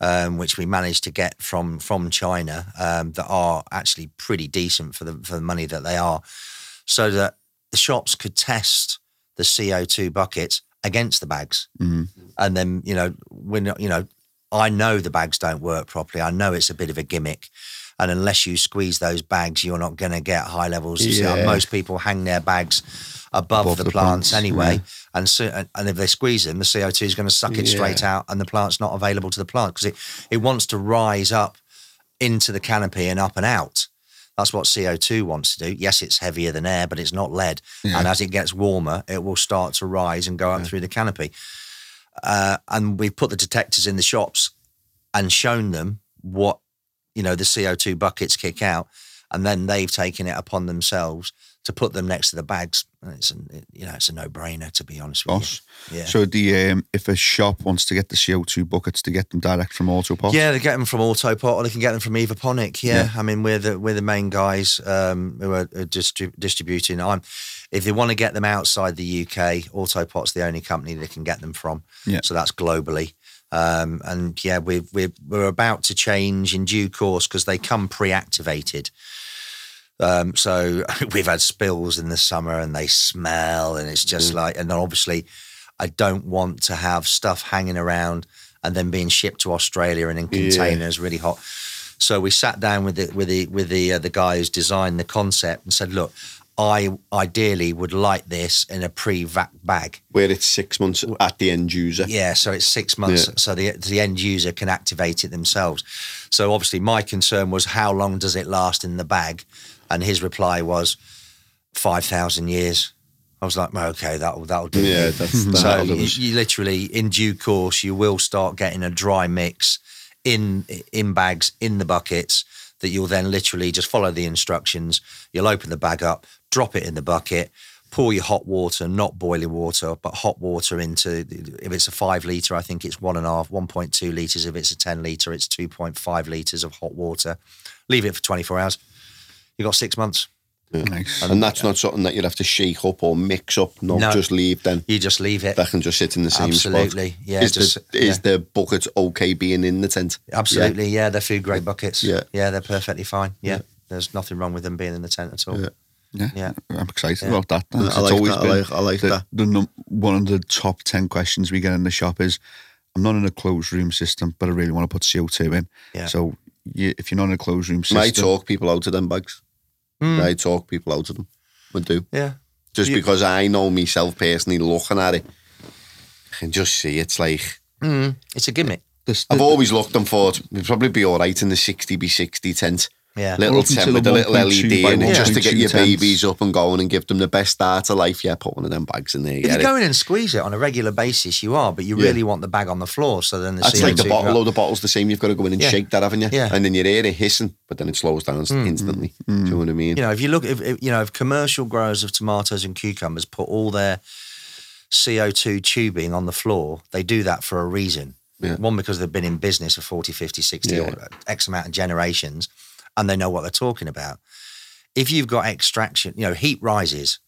um, which we managed to get from from China, um, that are actually pretty decent for the for the money that they are, so that the shops could test the CO two buckets against the bags mm-hmm. and then you know when you know I know the bags don't work properly. I know it's a bit of a gimmick, and unless you squeeze those bags, you're not going to get high levels. of CO. Uh, yeah. Most people hang their bags above, Above the, the plants, plants, anyway, yeah. and so and, if they squeeze them, the CO two is going to suck it straight out, and the plant's not available to the plant because it it wants to rise up into the canopy and up and out. That's what CO2 wants to do. Yes, it's heavier than air, but it's not lead. And as it gets warmer, it will start to rise and go up through the canopy. Uh, and we've put the detectors in the shops and shown them what, you know, the CO2 buckets kick out. And then they've taken it upon themselves to put them next to the bags. And it's, an, it, you know, it's a no-brainer, to be honest with you. Yeah. So the um, if a shop wants to get the CO2 buckets to get them direct from Autopot. Yeah, they get them from Autopot or they can get them from Evaponic. Yeah, I mean we're the we're the main guys um, who are, are distri- distributing. I'm if they want to get them outside the UK, Autopot's the only company they can get them from. Yeah. so that's globally. Um, and yeah, we're we're we're about to change in due course because they come pre-activated. Um, so we've had spills in the summer and they smell and it's just like, and obviously I don't want to have stuff hanging around and then being shipped to Australia and in containers really hot. So we sat down with the with the with the uh, the guy who's designed the concept and said, look, I ideally would like this in a pre-vac bag. Where it's six months at the end user. Yeah, so it's six months, Yeah. so the the end user can activate it themselves. So obviously, my concern was how long does it last in the bag, and his reply was five thousand years. I was like, okay, that'll that'll do. Yeah, that's that. so you, you literally, in due course, you will start getting a dry mix in in bags in the buckets that you'll then literally just follow the instructions. You'll open the bag up, drop it in the bucket, pour your hot water, not boiling water, but hot water into. If it's a five liter, I think it's one and a half, one point two liters. If it's a ten liter, it's two point five liters of hot water. Leave it for twenty four hours. You got six months. Nice. And that's not something that you'd have to shake up or mix up. No, No. just leave then. You just leave it. That can just sit in the same Absolutely, spot. yeah, Is, just- the, is yeah. the bucket okay being in the tent? Absolutely, yeah. They're food grade buckets. Yeah. yeah, they're perfectly fine. Yeah, there's nothing wrong with them being in the tent at all. Yeah. Yeah, Yeah. I'm excited Yeah. about that. I It's like always that, I like- I like the, that. The num- one of the top ten questions we get in the shop is, "I'm not in a closed room system, but I really want to put CO2 in." Yeah. So you, if you're not in a closed room system, I talk people out of them bags. Mm. I talk people out of them. I do. Yeah. Just You- because I know myself personally looking at it, I can just see it's like Mm. It's a gimmick. I've always looked and thought we'd probably be all right in the 60 by 60 tent. Yeah. Little Up tent with a little LED in it just to get your tents. babies up and going and give them the best start of life. Yeah, put one of them bags in there. If get you it. go in and squeeze it on a regular basis, you are, but you Yeah. really want the bag on the floor. So then the That's like the bottle. go- Load of bottles the same. You've got to go in and Yeah. shake that, haven't you? Yeah. And then you hear it hissing, but then it slows down mm. instantly. Do you know what I mean? You know, if you look, if, if you know, if commercial growers of tomatoes and cucumbers put all their CO2 tubing on the floor, they do that for a reason. Yeah. One, because they've been in business for 40, 50, 60 Yeah. or X amount of generations and they know what they're talking about. If you've got extraction, you know, heat rises,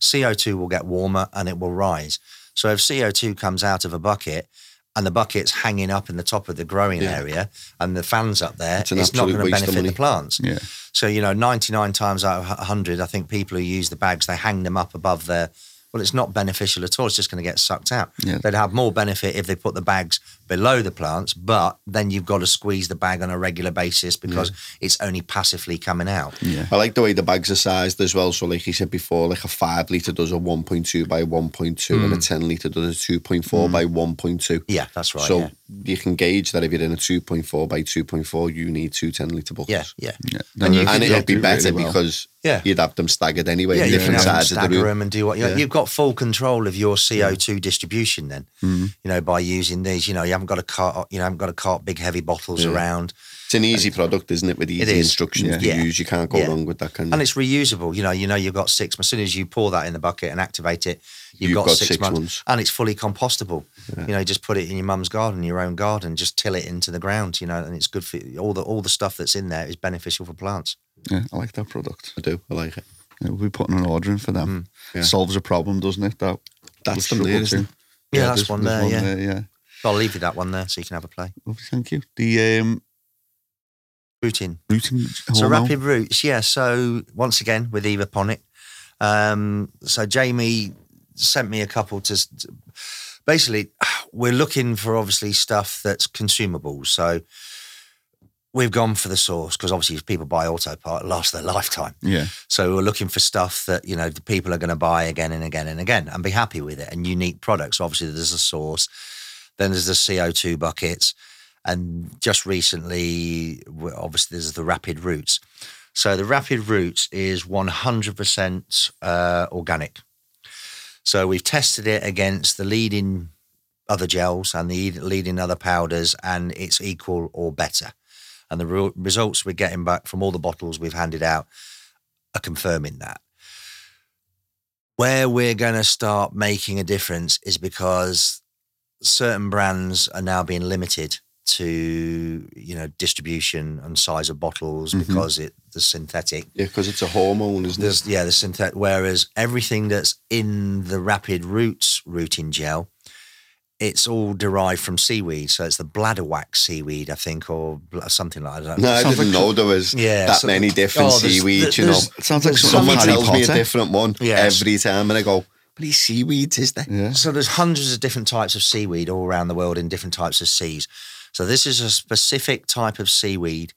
CO2 will get warmer and it will rise. So if CO2 comes out of a bucket and the bucket's hanging up in the top of the growing Yeah. area and the fan's up there, It's it's, not going to benefit the plants. yeah, So, you know, 99 times out of 100, I think people who use the bags, they hang them up above their, well, it's not beneficial at all. It's just going to get sucked out. Yeah. They'd have more benefit if they put the bags below the plants, but then you've got to squeeze the bag on a regular basis because it's only passively coming out. yeah. I like the way the bags are sized as well. So, like you said before, like a five litre does a 1.2 by 1.2 and a 10 litre does a 2.4 by 1.2. Yeah, that's right. so yeah. you can gauge that if you're in a 2.4 by 2.4, you need two 10 litre buckets. yeah, yeah. yeah. And you And it'll be better really well. because Yeah. you'd have them staggered anyway, Yeah, you can different have them sides of the stagger room. them and do what you Yeah. you've got full control of your CO2 distribution. Then Mm-hmm. you know by using these, you know you haven't got to cart, you know haven't got to cart big heavy bottles Yeah. around. It's an easy product, isn't it? With easy is. instructions Yeah. to Yeah. use, you can't go Yeah. wrong with that kind of. and it's reusable. You know, you know you've got six. As soon as you pour that in the bucket and activate it, you've, You've got, got six, six months, ones. and it's fully compostable. You know, you just put it in your mum's garden, your own garden, just till it into the ground. You know, and it's good for all the all the stuff that's in there is beneficial for plants. Yeah, I like that product. I do. I like it. Yeah, we'll be putting an order in for them. Mm. Yeah. Solves a problem, doesn't it? That That's we've them there, struggled isn't to. it? Yeah, that's there's- one there's there, yeah. I'll leave you that one there so you can have a play. Thank you. The um, rooting So rapid roots, yeah. So once again with Evaponic. Um, so Jamie sent me a couple to, to basically we're looking for obviously stuff that's consumable. So we've gone for the source because obviously if people buy Autopot, it lasts their lifetime. Yeah, So we're looking for stuff that you know the people are going to buy again and again and again and be happy with it and unique products. Obviously, there's a source, then there's the CO2 buckets, and just recently, obviously, there's the rapid roots. So the rapid roots is 100% uh, organic. So we've tested it against the leading other gels and the leading other powders, and it's equal or better. And the re- results we're getting back from all the bottles we've handed out are confirming that. Where we're going to start making a difference is because certain brands are now being limited to you know distribution and size of bottles Mhm. because it the synthetic Yeah, because it's a hormone, isn't it? yeah the synthetic whereas everything that's in the rapid roots rooting gel it's all derived from seaweed so it's the bladderwrack seaweed i think or something like that No, I didn't like know there was Yeah, that so- many different Oh, there's- seaweeds, you know. it sounds like There's Someone tells me a different one Yes. every time, and I go, "But seaweeds, is there?" Yeah, So there's hundreds of different types of seaweed all around the world in different types of seas. So this is a specific type of seaweed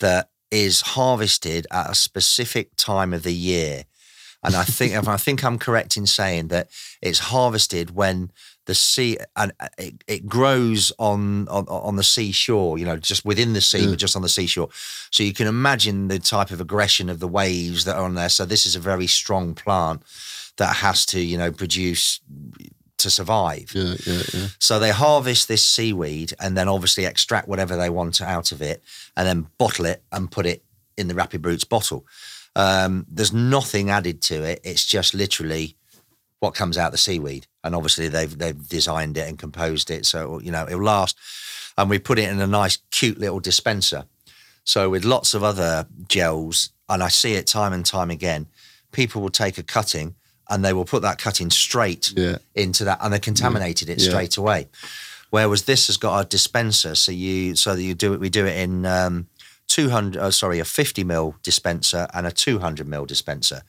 that is harvested at a specific time of the year. And I think if I think I'm correct in saying that it's harvested when the sea and it, it grows on, on on the seashore, you know, just within the sea, but just on the seashore. So you can imagine the type of aggression of the waves that are on there. So this is a very strong plant that has to, you know, produce to survive. Yeah, yeah, yeah. So they harvest this seaweed and then obviously extract whatever they want out of it and then bottle it and put it in the Rapid Roots bottle. Um, there's nothing added to it. It's just literally what comes out the seaweed. And obviously they've they've designed it and composed it so you know it'll last. And we put it in a nice, cute little dispenser. So with lots of other gels, and I see it time and time again, people will take a cutting and they will put that cutting straight Yeah. into that, and they contaminated it Yeah. straight away. Whereas this has got a dispenser, so you so that you do it. We do it in um, 200, uh, sorry, a 50 mil dispenser and a 200 mil dispenser.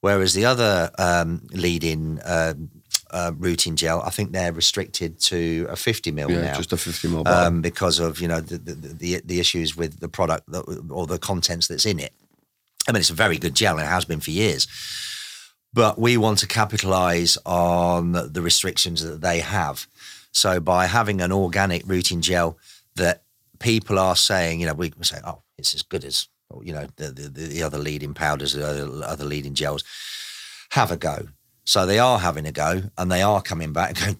Whereas the other um, leading um uh, rooting gel, I think they're restricted to a 50 mil Yeah, now. just a 50 mil um, because of you know the, the the the issues with the product that, or the contents that's in it. I mean, it's a very good gel and it has been for years. But we want to capitalize on the restrictions that they have. So by having an organic rooting gel that people are saying, you know, we say, oh, it's as good as you know the the, the other leading powders, the other, other leading gels. Have a go. So they are having a go and they are coming back and going,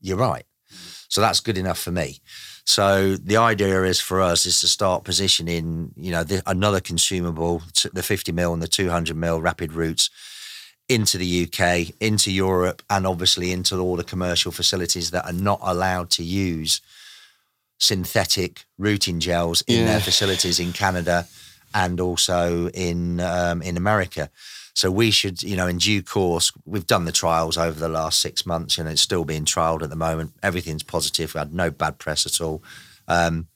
you're right. So that's good enough for me. So the idea is for us is to start positioning, you know, the, another consumable, the 50 mil and the 200 mil rapid roots into the UK, into Europe, and obviously into all the commercial facilities that are not allowed to use synthetic rooting gels in Yeah. their facilities in Canada and also in um, in America. So we should, you know, in due course, we've done the trials over the last six months, and it's still being trialed at the moment. Everything's positive. We had no bad press at all. Um,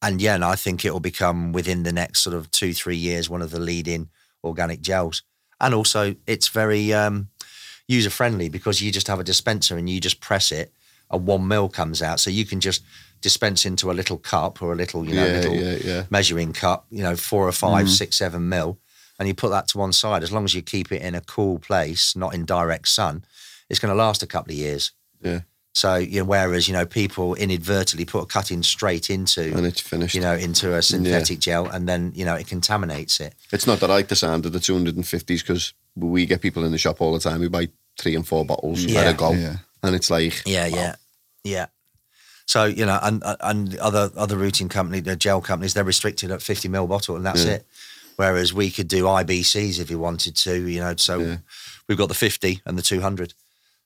and yeah, and I think it will become within the next sort of two, three years one of the leading organic gels. And also, it's very um, user friendly because you just have a dispenser and you just press it, a one mil comes out, so you can just dispense into a little cup or a little, you know, Yeah, little yeah, yeah. measuring cup, you know, four or five, six, seven mil, and you put that to one side. As long as you keep it in a cool place, not in direct sun, it's going to last a couple of years. Yeah. So, you know, whereas you know people inadvertently put a cutting straight into, And it's finished. you know, into a synthetic gel, and then you know it contaminates it. It's not that I like the sound of the 250s because we get people in the shop all the time who buy three and four bottles Yeah. at a go. Yeah. And it's like, Yeah, yeah, yeah. So you know, and and other other rooting company, the gel companies, they're restricted at fifty ml bottle, and that's Yeah. it. Whereas we could do IBCs if we wanted to, you know. So Yeah. we've got the fifty and the two hundred.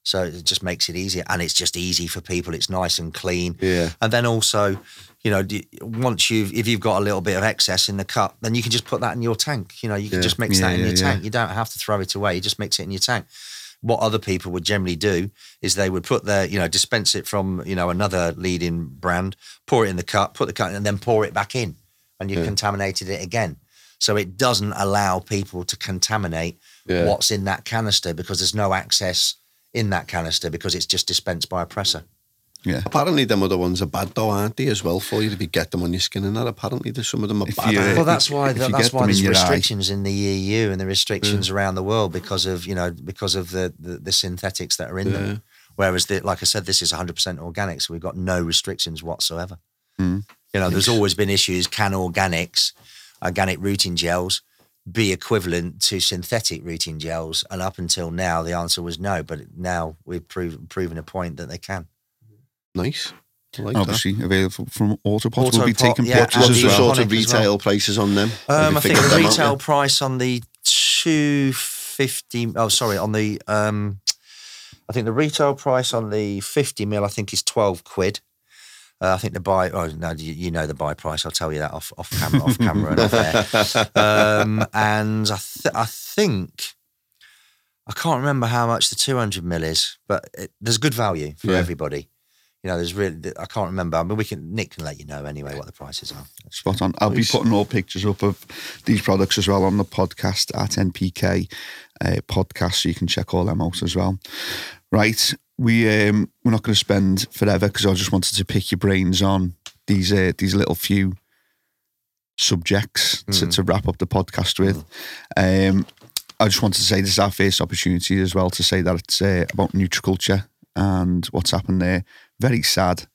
So it just makes it easier, and it's just easy for people. It's nice and clean. Yeah. And then also, you know, once you've if you've got a little bit of excess in the cup, then you can just put that in your tank. You know, you can Yeah. just mix Yeah, that in yeah, your tank. You don't have to throw it away. You just mix it in your tank. What other people would generally do is they would put their, you know, dispense it from, you know, another leading brand, pour it in the cup, put the cup, in, and then pour it back in, and you Yeah. contaminated it again. So it doesn't allow people to contaminate what's in that canister because there's no access in that canister because it's just dispensed by a presser. Yeah. apparently them other ones are bad though, aren't they, as well, for you if you get them on your skin and that. Apparently there's some of them are If bad. you- Well, that's why the, that's why them in there's your eye- restrictions in the EU and the restrictions around the world because of you know because of the the, the synthetics that are in Yeah. them. Whereas, the, like I said, this is 100% organic, so we've got no restrictions whatsoever. Mm. You know, there's always been issues. Can organics, organic rooting gels, be equivalent to synthetic rooting gels? And up until now, the answer was no. But now we've prov- proven a point that they can. nice. Like And that. obviously available from Autopot. We'll be taking yeah, pictures What's as the the well. sort of Iconic as well. retail prices on them? Um, I think the them out retail price on the two fifty. Oh, sorry, on the um, I think the retail price on the fifty mil, I think, is twelve quid. Uh, I think the buy. Oh no, you, you know the buy price. I'll tell you that off off camera, off camera and off air. Um, and I th- I think I can't remember how much the two hundred mil is, but it, there's good value for Yeah. everybody. You know, there's really. I can't remember. I mean, we can. Nick can let you know anyway what the prices are. Spot on. I'll be putting all pictures up of these products as well on the podcast at NPK uh, podcast, so you can check all them out as well. Right, we um, we're not going to spend forever because I just wanted to pick your brains on these uh, these little few subjects to, to wrap up the podcast with. Um, I just wanted to say this is our first opportunity as well to say that it's uh, about Nutriculture and what's happened there. Very sad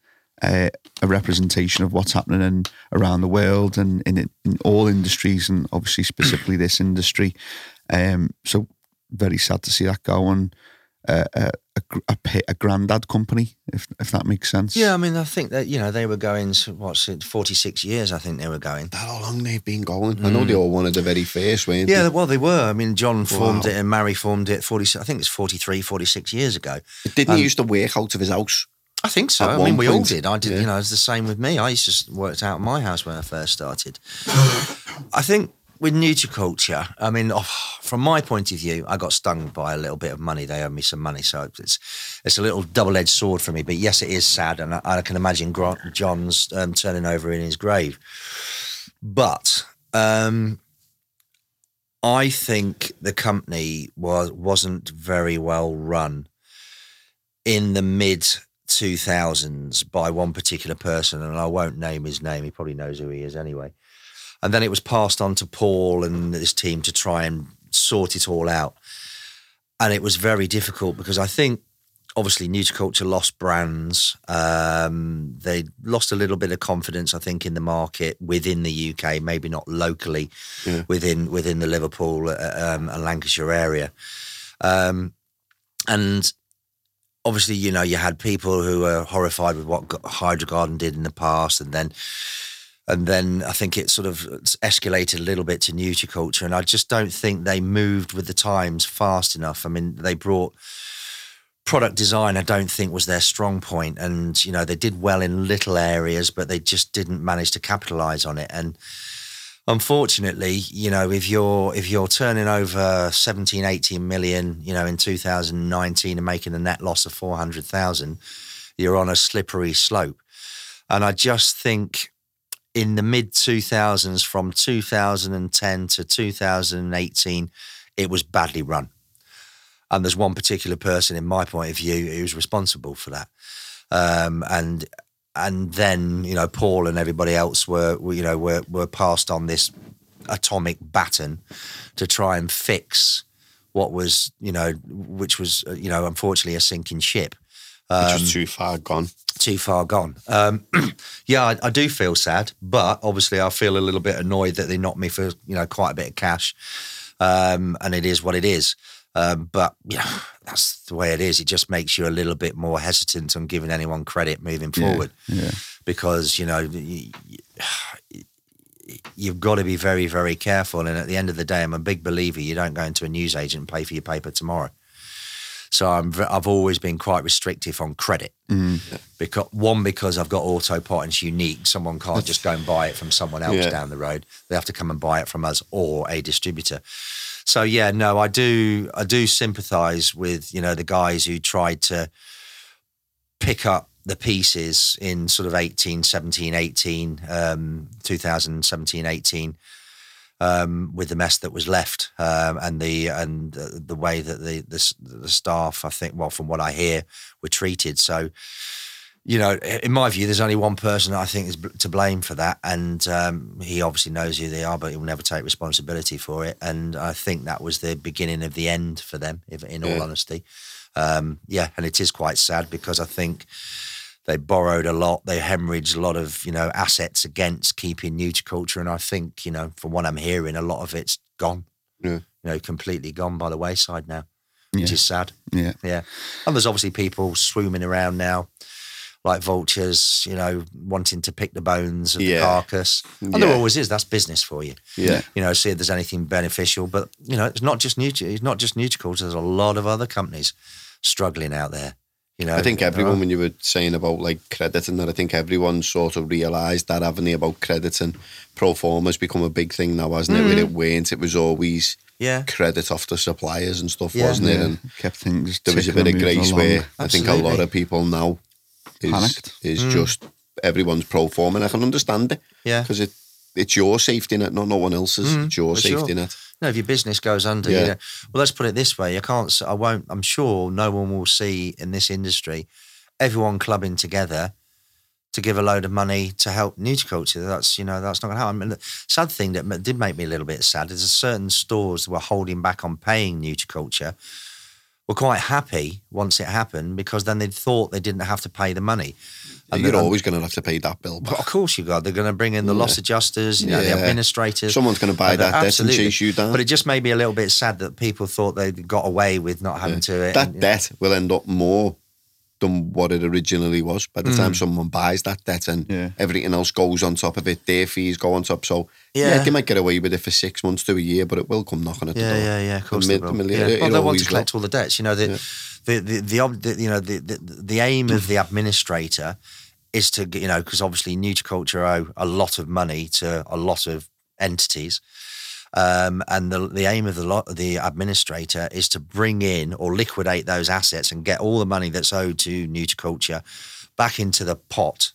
uh, a representation of what's happening in, around the world and in, in all industries and obviously specifically this industry. Um, so very sad to see that go and a, a, a, pa- a granddad company, if if that makes sense. Yeah, I mean, I think that you know they were going. What's it? Forty six years, I think they were going. That how long they've been going. I know they all wanted the very first, weren't Yeah, they? well, they were. I mean, John formed Wow. it and Mary formed it. Forty, I think it's 43, 46 years ago. Didn't Um, he used to work out of his house? I think so. At I mean, we all did. I did. yeah. You know, it's the same with me. I used to s- worked out of my house when I first started. I think with Nutriculture, I mean, oh, from my point of view, I got stung by a little bit of money. They owe me some money, so it's it's a little double edged sword for me. But yes, it is sad, and I, I can imagine Gro- John's um, turning over in his grave. But um, I think the company was wasn't very well run in the mid 2000s by one particular person, and I won't name his name. He probably knows who he is anyway. And then it was passed on to Paul and his team to try and sort it all out. And it was very difficult because I think obviously Nutriculture lost brands. Um, they lost a little bit of confidence, I think, in the market within the UK, maybe not locally Yeah. within within the Liverpool uh, um, and Lancashire area. Um, and obviously, you know, you had people who were horrified with what Hydro Garden did in the past, and then and then I think it sort of escalated a little bit to Nutriculture, and I just don't think they moved with the times fast enough. I mean, they brought product design. I don't think was their strong point, and you know they did well in little areas, but they just didn't manage to capitalize on it. And unfortunately, you know, if you're if you're turning over 17, 18 million, you know, in 2019 and making a net loss of 400,000, you're on a slippery slope. And I just think in the mid 2000s, from 2010 to 2018, it was badly run. And there's one particular person, in my point of view, who's responsible for that. Um, and and then you know Paul and everybody else were, were you know were were passed on this atomic baton to try and fix what was you know which was you know unfortunately a sinking ship Which Um, was too far gone. too far gone. Um, yeah, I, I do feel sad, but obviously I feel a little bit annoyed that they knocked me for you know quite a bit of cash, um, and it is what it is. Um, but yeah, that's the way it is. It just makes you a little bit more hesitant on giving anyone credit moving forward Yeah. because you know you, you've got to be very very careful. And at the end of the day, I'm a big believer you don't go into a newsagent and pay for your paper tomorrow. So I'm I've always been quite restrictive on credit because one because I've got Autopot and it's unique. Someone can't just go and buy it from someone else Yeah. down the road. They have to come and buy it from us or a distributor. So yeah, no, I do I do sympathise with you know the guys who tried to pick up the pieces in sort of 18, 17, 18, um, 2017, 18, um, with the mess that was left um, and the and the, way that the, the the staff, I think, well, from what I hear, were treated. So, you know, in my view, there's only one person that I think is to blame for that, and um, he obviously knows who they are, but he'll never take responsibility for it. And I think that was the beginning of the end for them, if, in all Yeah. honesty. Um, yeah, and it is quite sad because I think they borrowed a lot. They hemorrhaged a lot of you know assets against keeping Nutriculture, and I think you know from what I'm hearing, a lot of it's gone. Yeah. You know, completely gone by the wayside now, which Yeah. is sad. Yeah. Yeah, and there's obviously people swimming around now, like vultures, you know, wanting to pick the bones of Yeah. the carcass. And there always is. That's business for you. Yeah. You know, see if there's anything beneficial. But you know, it's not just Nutri. It's not just Nutriculture. There's a lot of other companies struggling out there. You know, I think everyone, are- ah. when you were saying about like crediting that, I think everyone sort of realised that avenue about crediting pro forma's become a big thing now, hasn't it? Where mm-hmm. it weren't, it was always Yeah, credit off the suppliers and stuff, Yeah. wasn't it? And Kept things. there was a bit of grace along. where I think a lot of people now is, Panicked. is mm. just everyone's pro forma, and I can understand it yeah. because it it's your safety net, not no one else's. Mm, it's your for safety sure. net. No, if your business goes under, Yeah. you know, well, let's put it this way: I can't, I won't, I'm sure no one will see in this industry everyone clubbing together to give a load of money to help Nutriculture. That's you know that's not going to happen. I mean, the sad thing that did make me a little bit sad is that certain stores that were holding back on paying Nutriculture were quite happy once it happened because then they thought they didn't have to pay the money. And You're the- always going to have to pay that bill. But back. of course you got. They're going to bring in the loss adjusters, you know, the administrators. Someone's going to buy that debt and chase you down. But it just made me a little bit sad that people thought they got away with not having to. Uh, that and- debt will end up more than what it originally was by the time mm. someone buys that debt and Yeah. everything else goes on top of it. Their fees go on top. So yeah. Yeah. they might get away with it for six months to a year, but it will come knocking at the Yeah, door. yeah, yeah. Of course the, the million- Yeah. Well, they want to collect all the debts. You know, the, the, the, the, you know, the, the, the aim of the administrator is to, you know, because obviously Nutriculture owe a lot of money to a lot of entities. Um, and the the aim of the lot the administrator is to bring in or liquidate those assets and get all the money that's owed to Nutriculture back into the pot,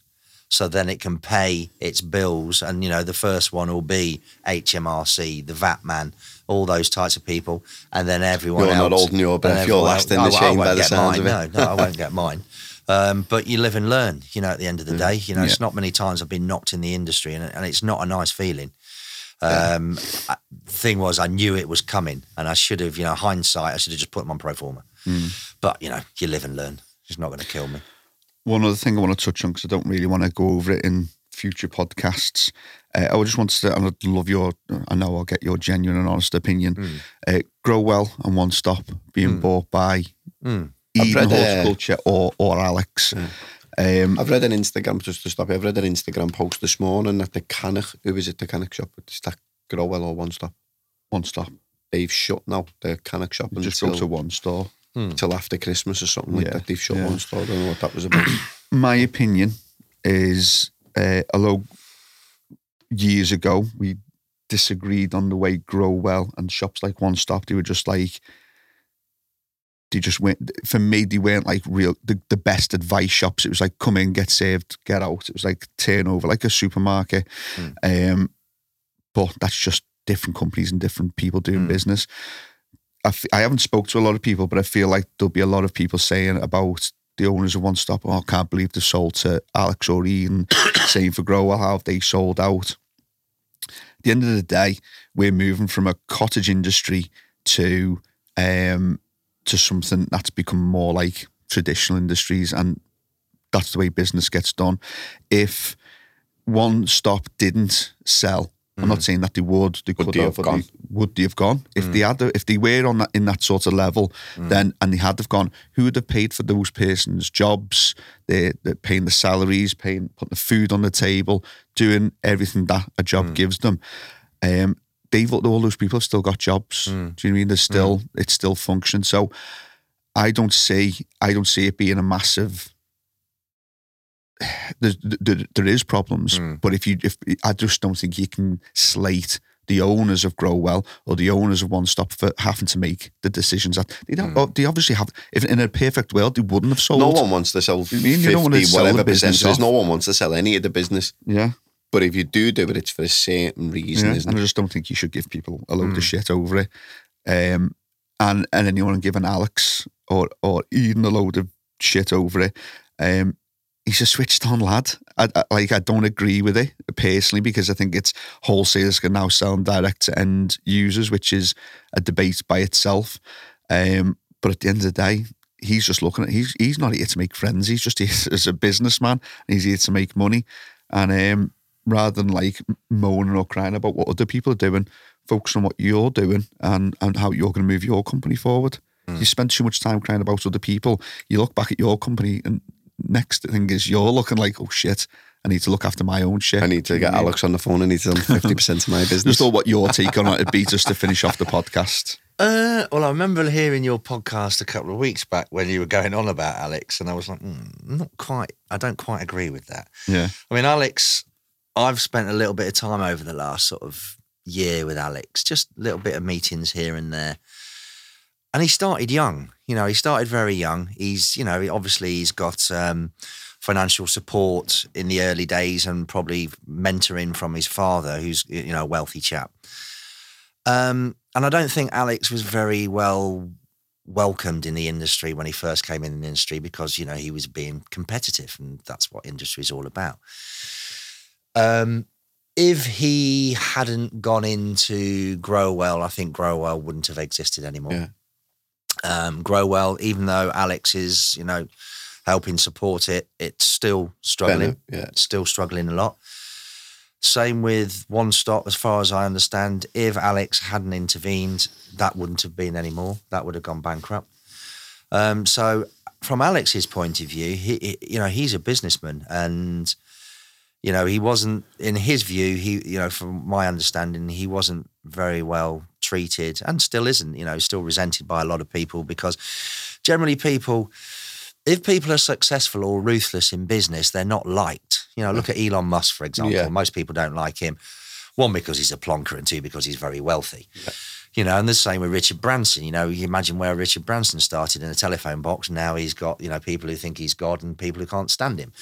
So then it can pay its bills, and you know the first one will be HMRC, the VAT man, all those types of people, and then everyone You're else. not holding your breath, and you're everyone last else- in the I- I chain by the sounds mine. of it. No, no, I won't get mine. Um, but you live and learn, you know, at the end of the day. You know, it's not many times I've been knocked in the industry and, and it's not a nice feeling. Um, I- thing was, I knew it was coming and I should have, you know, hindsight, I should have just put them on pro forma. But, you know, you live and learn. It's not going to kill me. One other thing I want to touch on because I don't really want to go over it in future podcasts. Uh, I just wanted to, and I'd love your, I know I'll get your genuine and honest opinion. Hmm. Uh, Grow Well and One Stop being bought by Mm. Eden read, uh, Horticulture or, or Alex. Um, I've read an Instagram, just to stop you, I've read an Instagram post this morning that the Cannock, who is it, the Cannock shop, it's that Grow Well or One Stop, one Stop. they've shut now, the Cannock shop You just go until, to one store. till after Christmas or something like Yeah, that. They've shut yeah. one store, I don't know what that was about. my opinion is, uh, although years ago we disagreed on the way Grow Well and shops like One Stop, they were just like, they just went, for me, they weren't like real, the, the best advice shops. It was like, come in, get saved, get out. It was like turnover, like a supermarket. Um, but that's just different companies and different people doing business. I f- I haven't spoke to a lot of people, but I feel like there'll be a lot of people saying about the owners of One Stop, oh, I can't believe they sold to Alex or Ian, same for Grower, how have they sold out? The end of the day, we're moving from a cottage industry to um, to something that's become more like traditional industries, and that's the way business gets done. If One Stop didn't sell, I'm not mm. saying that they would. They could they have, have they- gone? would they have gone? If they mm. had, if they were on that in that sort of level, mm. then and they had have gone, who would have paid for those persons' jobs? They're, they're paying the salaries, paying putting the food on the table, doing everything that a job gives them. Um, they've all those people have still got jobs. Do you know what I mean? There's still it's still functioning. So I don't see I don't see it being a massive. There's, there, there is problems, but if you if I just don't think you can slate the owners of Grow Well or the owners of One Stop for having to make the decisions that they don't. oh, They obviously have. If in a perfect world, they wouldn't have sold. no one wants to sell You mean 50, you don't want to sell whatever the business off? No one wants to sell any of the business. Yeah, But if you do do it, it's for a certain reason, yeah. isn't and I just don't think you should give people a load of shit over it. Um, and and then you want to give an Alex or or Eden a load of shit over it. Um, he's a switched on lad. I, I, like I don't agree with it personally because I think it's wholesalers can now sell them direct to end users, which is a debate by itself. Um, but at the end of the day, he's just looking at he's he's not here to make friends. He's just here as a businessman. And he's here to make money. And um, rather than like moaning or crying about what other people are doing, focus on what you're doing and and how you're going to move your company forward. You spend too much time crying about other people. You look back at your company, and next thing is you're looking like, oh shit, I need to look after my own shit. I need to get Alex on the phone. I need to tell him 50% of my business. Just thought what your take on it would be just to finish off the podcast. Uh, well, I remember hearing your podcast a couple of weeks back when you were going on about Alex, and I was like, mm, not quite. I don't quite agree with that. Yeah. I mean, Alex, I've spent a little bit of time over the last sort of year with Alex, just a little bit of meetings here and there. And he started young. You know, he started very young. He's, you know, obviously he's got um, financial support in the early days and probably mentoring from his father, who's, you know, a wealthy chap. Um, and I don't think Alex was very well welcomed in the industry when he first came in the industry because you know he was being competitive and that's what industry is all about. Um, if he hadn't gone into Grow Well, I think Grow Well wouldn't have existed anymore. Yeah. Um, Grow Well, even though Alex is you know helping support it, it's still struggling. yeah. It's still struggling a lot. Same with One Stop, as far as I understand. If Alex hadn't intervened, that wouldn't have been anymore. That would have gone bankrupt. Um, so, from Alex's point of view, he, he- you know, he's a businessman, and you know, he wasn't, in his view, he, you know, from my understanding, he wasn't very well treated, and still isn't. You know, still resented by a lot of people because generally people if people are successful or ruthless in business, they're not liked. You know, look at mm. Elon Musk, for example. Yeah. Most people don't like him. One, because he's a plonker, and two, because he's very wealthy. You know, and the same with Richard Branson. You know, you imagine where Richard Branson started in a telephone box. Now he's got, you know, people who think he's God and people who can't stand him.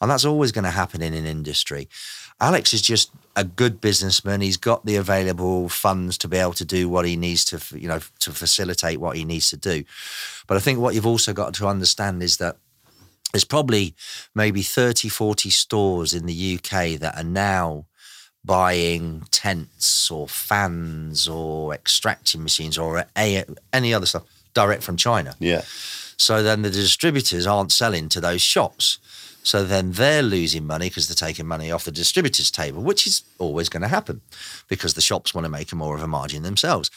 And that's always going to happen in an industry. Alex is just a good businessman. He's got the available funds to be able to do what he needs to, you know, to facilitate what he needs to do. But I think what you've also got to understand is that there's probably maybe 30, 40 stores in the UK that are now buying tents or fans or extracting machines or any other stuff direct from China. Yeah. So then the distributors aren't selling to those shops. So then they're losing money because they're taking money off the distributor's table, which is always going to happen because the shops want to make more of a margin themselves.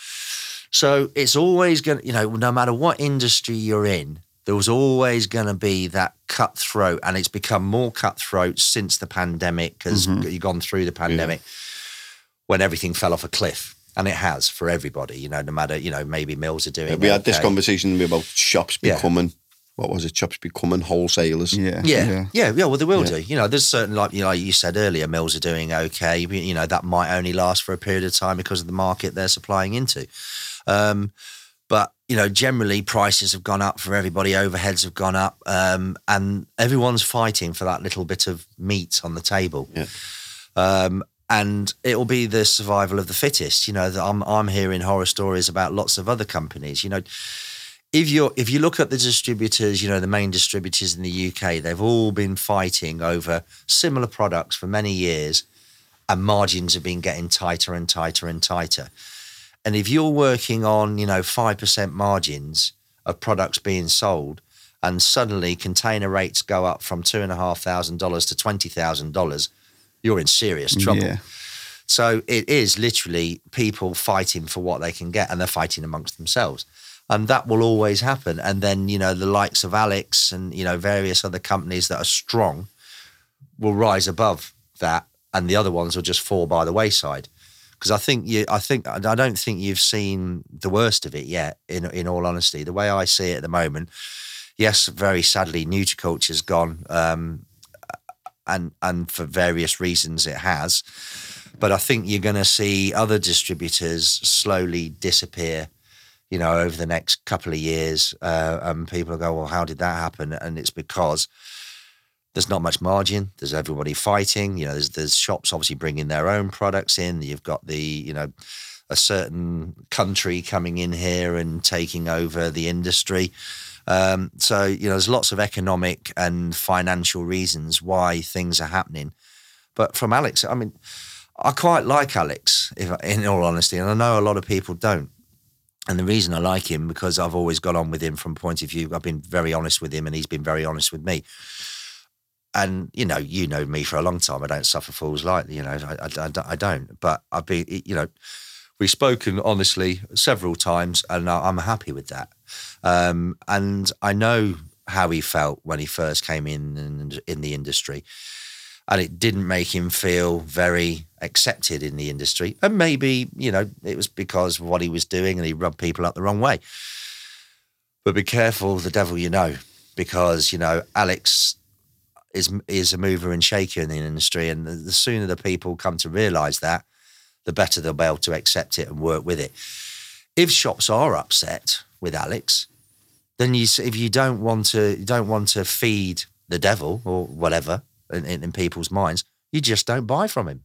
So it's always going to, you know, no matter what industry you're in, there was always going to be that cutthroat, and it's become more cutthroat since the pandemic because mm-hmm. you've gone through the pandemic when everything fell off a cliff. And it has for everybody, you know, no matter, you know, maybe mills are doing we had this conversation about shops Yeah. becoming, what was it, shops becoming wholesalers. Yeah. Yeah, yeah, yeah. Well, they will Yeah. do. You know, there's certain like you know, like you said earlier, mills are doing okay. You know, that might only last for a period of time because of the market they're supplying into. Um, but you know, generally prices have gone up for everybody. Overheads have gone up, um, and everyone's fighting for that little bit of meat on the table. Yeah. Um, and it will be the survival of the fittest. You know, I'm I'm hearing horror stories about lots of other companies. You know, if you if you look at the distributors, you know the main distributors in the UK, they've all been fighting over similar products for many years, and margins have been getting tighter and tighter and tighter. And if you're working on you know five percent margins of products being sold, and suddenly container rates go up from two and a half thousand dollars to twenty thousand dollars, you're in serious trouble. Yeah. So it is literally people fighting for what they can get, and they're fighting amongst themselves, and that will always happen. And then you know the likes of Alex and you know various other companies that are strong will rise above that, and the other ones will just fall by the wayside. Because I think you, I think I don't think you've seen the worst of it yet. In in all honesty, the way I see it at the moment, yes, very sadly, Nutriculture's gone. Um, and and for various reasons it has. But I think you're going to see other distributors slowly disappear, you know, over the next couple of years. Uh, and people go, well, how did that happen? And it's because there's not much margin. There's everybody fighting. You know, there's there's shops obviously bringing their own products in. You've got the you know a certain country coming in here and taking over the industry. Um, so you know, there's lots of economic and financial reasons why things are happening. But from Alex, I mean, I quite like Alex, if in all honesty, and I know a lot of people don't. And the reason I like him because I've always got on with him from a point of view. I've been very honest with him, and he's been very honest with me. And you know, you know me for a long time. I don't suffer fools lightly. You know, I, I, I don't-. But I've been, you know, we've spoken honestly several times, and I'm happy with that. Um, and I know how he felt when he first came in, in the industry, and it didn't make him feel very accepted in the industry. And maybe you know it was because of what he was doing, and he rubbed people up the wrong way. But be careful the devil you know, because you know Alex is is a mover and shaker in the industry, and the, the sooner the people come to realise that, the better they'll be able to accept it and work with it. If shops are upset with Alex, then you if you don't want to you don't want to feed the devil or whatever in, in, in people's minds, you just don't buy from him.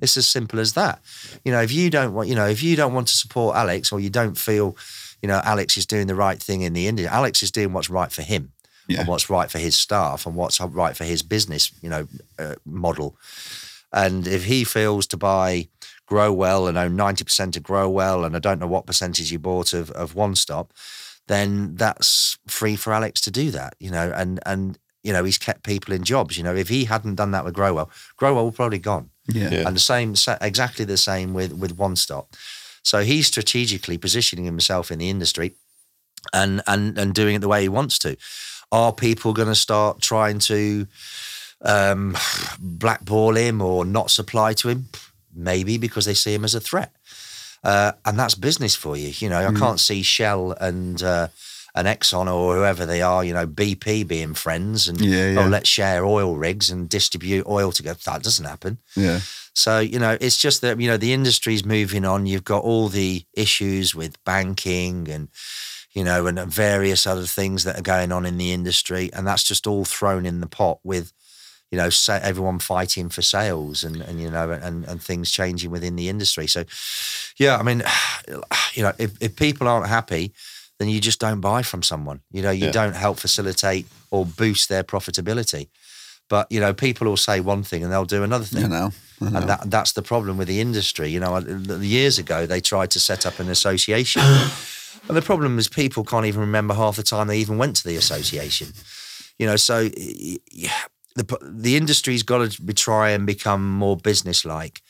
It's as simple as that. You know, if you don't want, you know, if you don't want to support Alex or you don't feel, you know, Alex is doing the right thing in the industry, Alex is doing what's right for him Yeah. and what's right for his staff and what's right for his business, you know, uh, model. And if he feels to buy Grow Well and own 90% of Grow Well, and I don't know what percentage you bought of, of One Stop, then that's free for Alex to do that, you know, and, and, you know, he's kept people in jobs. You know, if he hadn't done that with Grow Well, Grow Well would probably gone. Yeah. Yeah. And the same, exactly the same with, with One Stop. So he's strategically positioning himself in the industry and, and, and doing it the way he wants to. Are people going to start trying to um, blackball him or not supply to him? Maybe because they see him as a threat. Uh, and that's business for you. You know, I can't see Shell and uh, and Exxon or whoever they are, you know, BP being friends and Yeah, oh, yeah. oh, let's share oil rigs and distribute oil together. That doesn't happen. Yeah. So, you know, it's just that, you know, the industry's moving on. You've got all the issues with banking and, you know, and various other things that are going on in the industry. And that's just all thrown in the pot with, you know, everyone fighting for sales and, and you know, and, and things changing within the industry. So, yeah, I mean, you know, if, if people aren't happy, then you just don't buy from someone. You know, you Yeah. don't help facilitate or boost their profitability. But, you know, people will say one thing and they'll do another thing You know. I know. and that that's the problem with the industry. You know, years ago they tried to set up an association, and the problem is people can't even remember half the time they even went to the association. You know, so y- y- the the industry's got to be, try and become more businesslike,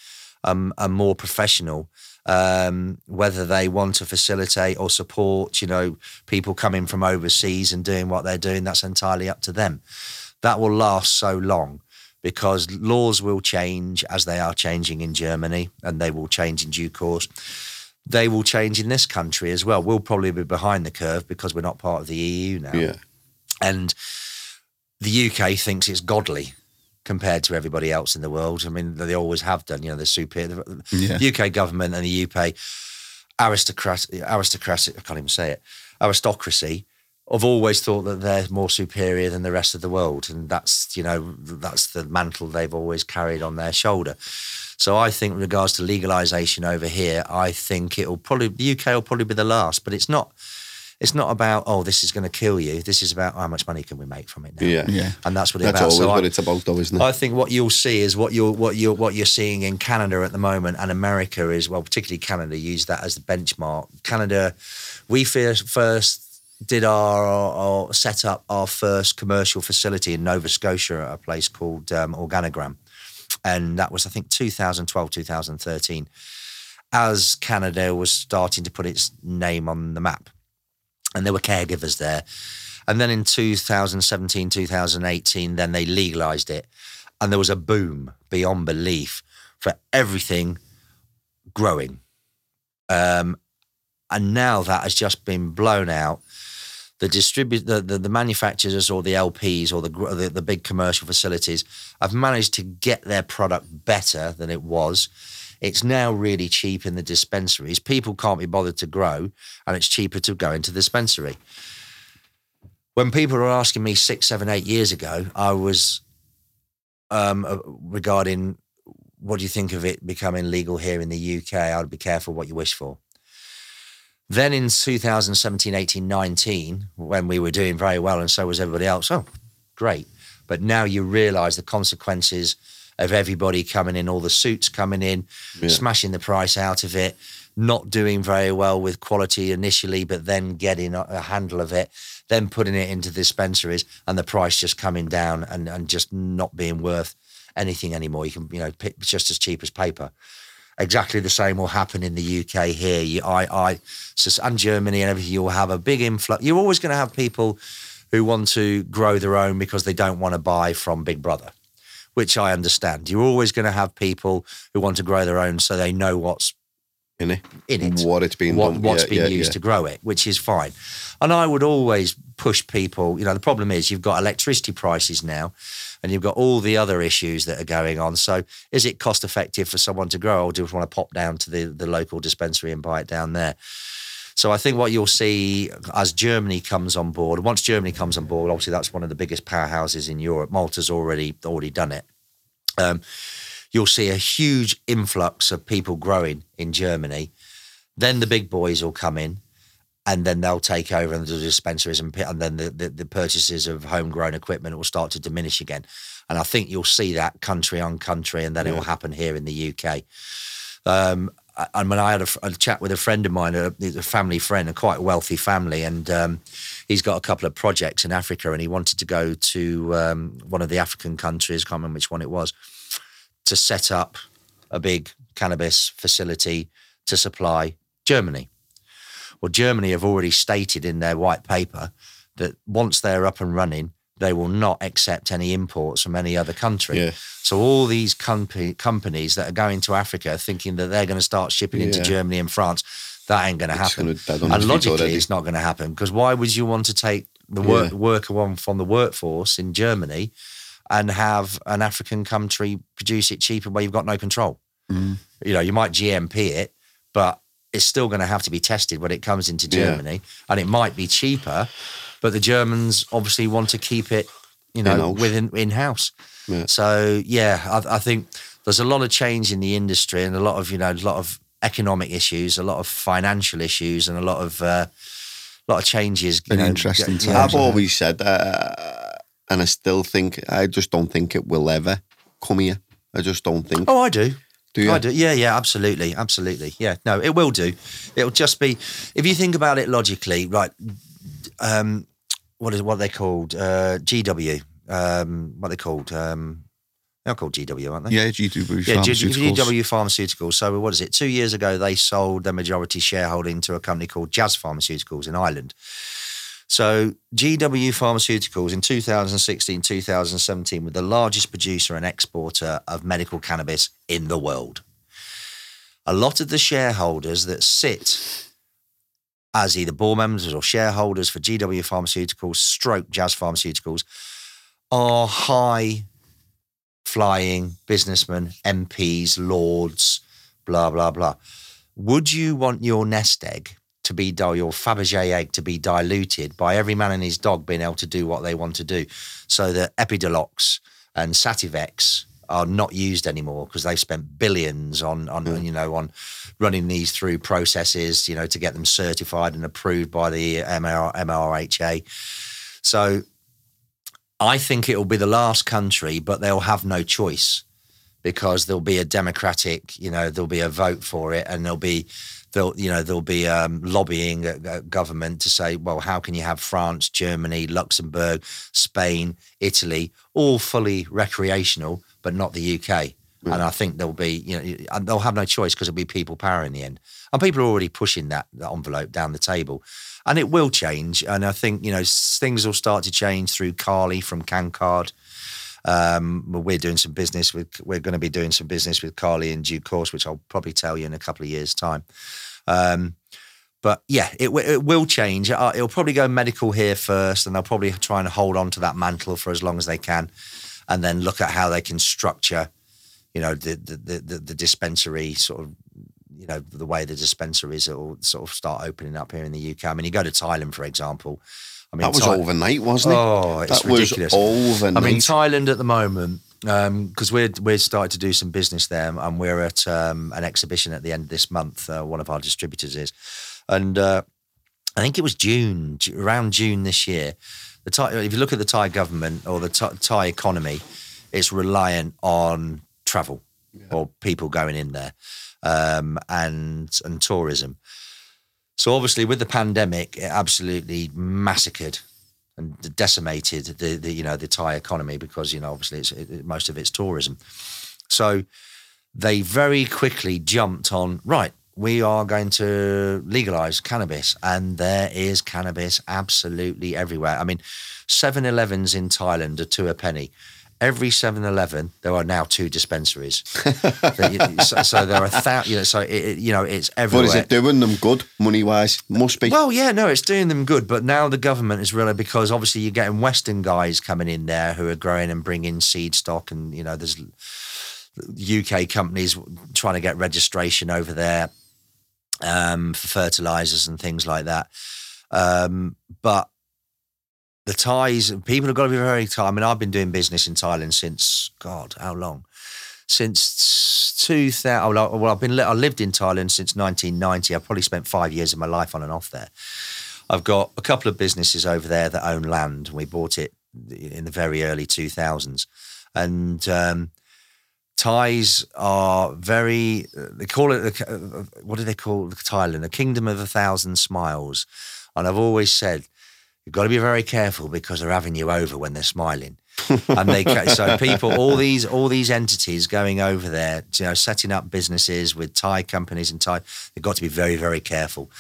um, and more professional. Um, whether they want to facilitate or support, you know, people coming from overseas and doing what they're doing, that's entirely up to them. That will last so long because laws will change as they are changing in Germany and they will change in due course. They will change in this country as well. We'll probably be behind the curve because we're not part of the EU now. Yeah. And the UK thinks it's godly compared to everybody else in the world. I mean, they always have done, you know, the superior. Yeah. The UK government and the UK aristocracy, aristocracy, I can't even say it, aristocracy I've always thought that they're more superior than the rest of the world. And that's, you know, that's the mantle they've always carried on their shoulder. So I think, in regards to legalization over here, I think it'll probably the UK will probably be the last. But it's not. It's not about oh, this is going to kill you. This is about how much money can we make from it now. Yeah. Yeah. and that's what it's That's about. always So I- what it's about, though, isn't it? I think what you'll see is what you're what you're what you're seeing in Canada at the moment and America is well, particularly Canada use that as the benchmark. Canada, we first first did our, our set up our first commercial facility in Nova Scotia at a place called um, Organigram, and that was I think 2012 2013 as Canada was starting to put its name on the map and there were caregivers there. And then in 2017, 2018, then they legalized it. And there was a boom beyond belief for everything growing. Um, and now that has just been blown out. The distribute the, the, the manufacturers or the LPs or the, the the big commercial facilities have managed to get their product better than it was. It's now really cheap in the dispensaries. People can't be bothered to grow, and it's cheaper to go into the dispensary. When people were asking me six, seven, eight years ago, I was um, uh, regarding what do you think of it becoming legal here in the UK? I'd be careful what you wish for. Then in 2017, 18, 19, when we were doing very well and so was everybody else, oh, great. But now you realize the consequences of everybody coming in, all the suits coming in, smashing the price out of it, not doing very well with quality initially, but then getting a, a handle of it, then putting it into dispensaries and the price just coming down and, and just not being worth anything anymore. You can, you know, pick, it's just as cheap as paper. Exactly the same will happen in the UK here. You, I, I, and Germany and everything. You'll have a big influx. You're always going to have people who want to grow their own because they don't want to buy from Big Brother, which I understand. You're always going to have people who want to grow their own so they know what's in it. in it, What it's been what, what's yeah, been yeah, used yeah. to grow it, which is fine. And I would always push people. You know, the problem is you've got electricity prices now, and you've got all the other issues that are going on. So, is it cost effective for someone to grow, or do you want to pop down to the the local dispensary and buy it down there? So I think what you'll see as Germany comes on board, once Germany comes on board, obviously that's one of the biggest powerhouses in Europe. Malta's already already done it. Um, you'll see a huge influx of people growing in Germany. Then the big boys will come in, and then they'll take over and the dispensaries, and, and then the, the, the purchases of homegrown equipment will start to diminish again. And I think you'll see that country on country, and then it will happen here in the UK. Um, and when I had a chat with a friend of mine, a, a family friend, a quite wealthy family, and um, he's got a couple of projects in Africa, and he wanted to go to um, one of the African countries, can't remember which one it was, to set up a big cannabis facility to supply Germany. Well, Germany have already stated in their white paper that once they're up and running, they will not accept any imports from any other country. Yeah. So all these compa- companies that are going to Africa thinking that they're going to start shipping into Germany and France, That ain't going to happen. and logically, it's not going to happen because why would you want to take the work, Yeah. worker on from the workforce in Germany and have an African country produce it cheaper where you've got no control? Mm. You know, you might GMP it, but it's still going to have to be tested when it comes into Yeah. Germany, and it might be cheaper. But the Germans obviously want to keep it, you know, In-house. within in house. Yeah. So yeah, I, I think there's a lot of change in the industry and a lot of you know a lot of economic issues, a lot of financial issues, and a lot of uh, lot of changes. You Been know, interesting yeah, times. I've always said, uh, and I still think, I just don't think it will ever come here. I just don't think. Oh, I do. Do you? I do. Yeah, yeah, absolutely, absolutely. Yeah, no, it will do. It'll just be if you think about it logically, right? Um, what is what they called? Uh, GW. Um, what they called? Um, they're called GW, aren't they? Yeah, GW Yeah, Pharmaceuticals. GW Pharmaceuticals. So what is it? Two years ago, they sold their majority shareholding to a company called Jazz Pharmaceuticals in Ireland. So GW Pharmaceuticals in 2016, 2017 were the largest producer and exporter of medical cannabis in the world. A lot of the shareholders that sit as either board members or shareholders for GW Pharmaceuticals, stroke Jazz Pharmaceuticals, are high flying businessmen, MPs, lords, blah, blah, blah. Would you want your nest egg to be, your Fabergé egg to be diluted by every man and his dog being able to do what they want to do so that Epidiolex and Sativex are not used anymore because they've spent billions on, on hmm. you know, on running these through processes, you know, to get them certified and approved by the MR, MRHA. So I think it will be the last country, but they'll have no choice because there'll be a democratic, you know, there'll be a vote for it, and there'll be, there'll, you know, there'll be um, lobbying a, a government to say, well, how can you have France, Germany, Luxembourg, Spain, Italy, all fully recreational, but not the UK? And I think there'll be, you know, and they'll have no choice because it'll be people power in the end. And people are already pushing that, that envelope down the table. And it will change. And I think, you know, things will start to change through Carly from Cancard. Um, we're doing some business with, we're going to be doing some business with Carly in due course, which I'll probably tell you in a couple of years' time. Um, but yeah, it, it will change. Uh, It'll probably go medical here first, and they'll probably try and hold on to that mantle for as long as they can, and then look at how they can structure, you know, the the the, the, the dispensary sort of, you know, the way the dispensaries will sort of start opening up here in the UK. I mean, you go to Thailand, for example. I mean, that was Thai- overnight, wasn't it? Oh, it's that was ridiculous. overnight. I mean, Thailand at the moment, because we're we're starting to do some business there, and we're at um, an exhibition at the end of this month. Uh, one of our distributors is, and uh, I think it was June, around June this year. The Thai, if you look at the Thai government or the Thai, Thai economy, it's reliant on travel or people going in there um, and and tourism. So obviously, with the pandemic, it absolutely massacred and decimated the, the you know the Thai economy because you know obviously it's it, most of it's tourism. So they very quickly jumped on right. We are going to legalize cannabis, and there is cannabis absolutely everywhere. I mean, 7 Elevens in Thailand are two a penny. Every 7 Eleven, there are now two dispensaries. so, so there are thou- you know, so it, it- you know, it's but everywhere. is it doing them good money wise? Must be. Well, yeah, no, it's doing them good. But now the government is really because obviously you're getting Western guys coming in there who are growing and bringing seed stock, and you know there's UK companies trying to get registration over there um, for fertilizers and things like that. Um, but the Thais, people have got to be very. I mean, I've been doing business in Thailand since God, how long? Since 2000. Well, I've been I lived in Thailand since 1990. I've probably spent five years of my life on and off there. I've got a couple of businesses over there that own land. And we bought it in the very early 2000s, and um, Thais are very. They call it uh, what do they call Thailand? The kingdom of a thousand smiles. And I've always said you've got to be very careful because they're having you over when they're smiling. and they so people all these all these entities going over there, you know, setting up businesses with Thai companies and Thai, they've got to be very very careful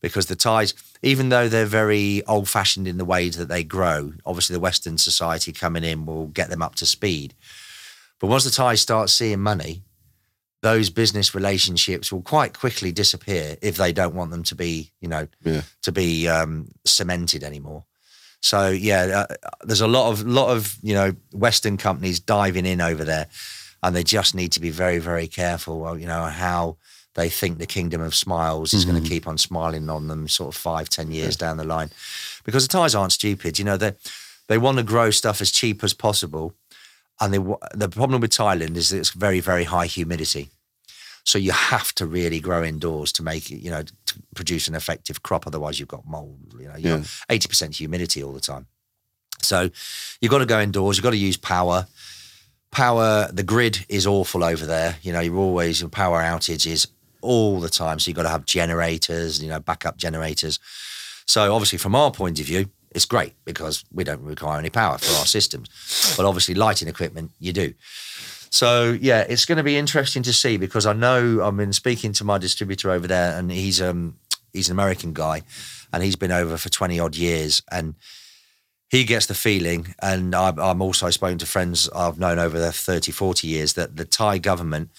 because the Thais, even though they're very old fashioned in the ways that they grow, obviously the Western society coming in will get them up to speed. But once the Thais start seeing money, those business relationships will quite quickly disappear if they don't want them to be, you know, Yeah. to be um, cemented anymore. So yeah, uh, there's a lot of lot of you know Western companies diving in over there, and they just need to be very very careful. Well, you know how they think the kingdom of smiles is going to keep on smiling on them, sort of five ten years down the line, because the Thais aren't stupid. You know they they want to grow stuff as cheap as possible, and they the problem with Thailand is that it's very very high humidity. So you have to really grow indoors to make it, you know, to produce an effective crop. Otherwise, you've got mold. You know, you've got eighty percent humidity all the time. So you've got to go indoors. You've got to use power. Power. The grid is awful over there. You know, you're always your power outages all the time. So you've got to have generators. You know, backup generators. So obviously, from our point of view, it's great because we don't require any power for our systems. But obviously, lighting equipment, you do. So yeah, it's going to be interesting to see because I know I've been speaking to my distributor over there, and he's um he's an American guy, and he's been over for twenty odd years, and he gets the feeling, and I'm, I'm also spoken to friends I've known over the 30, 40 years that the Thai government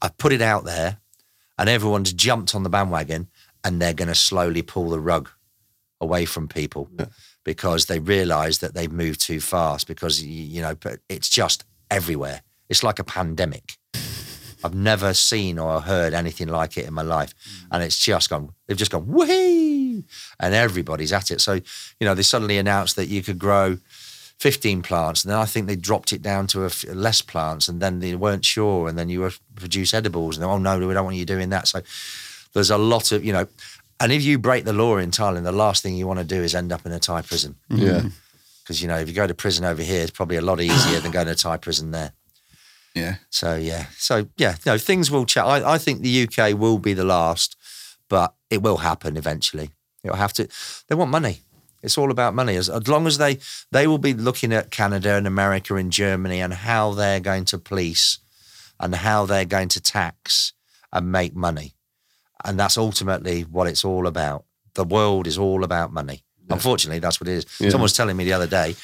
have put it out there, and everyone's jumped on the bandwagon, and they're going to slowly pull the rug away from people because they realise that they've moved too fast because you know but it's just everywhere. It's like a pandemic. I've never seen or heard anything like it in my life, mm. and it's just gone. They've just gone whee, and everybody's at it. So you know they suddenly announced that you could grow. 15 plants, and then I think they dropped it down to a f- less plants, and then they weren't sure, and then you were produce edibles, and oh no, we don't want you doing that. So there's a lot of you know, and if you break the law in Thailand, the last thing you want to do is end up in a Thai prison mm. Yeah. because you know if you go to prison over here, it's probably a lot easier than going to Thai prison there. Yeah. So yeah, so yeah, no, things will change. I, I think the UK will be the last, but it will happen eventually. It'll have to. They want money. It's all about money. As, as long as they they will be looking at Canada and America and Germany and how they're going to police and how they're going to tax and make money, and that's ultimately what it's all about. The world is all about money. Unfortunately, that's what it is. Someone was telling me the other day,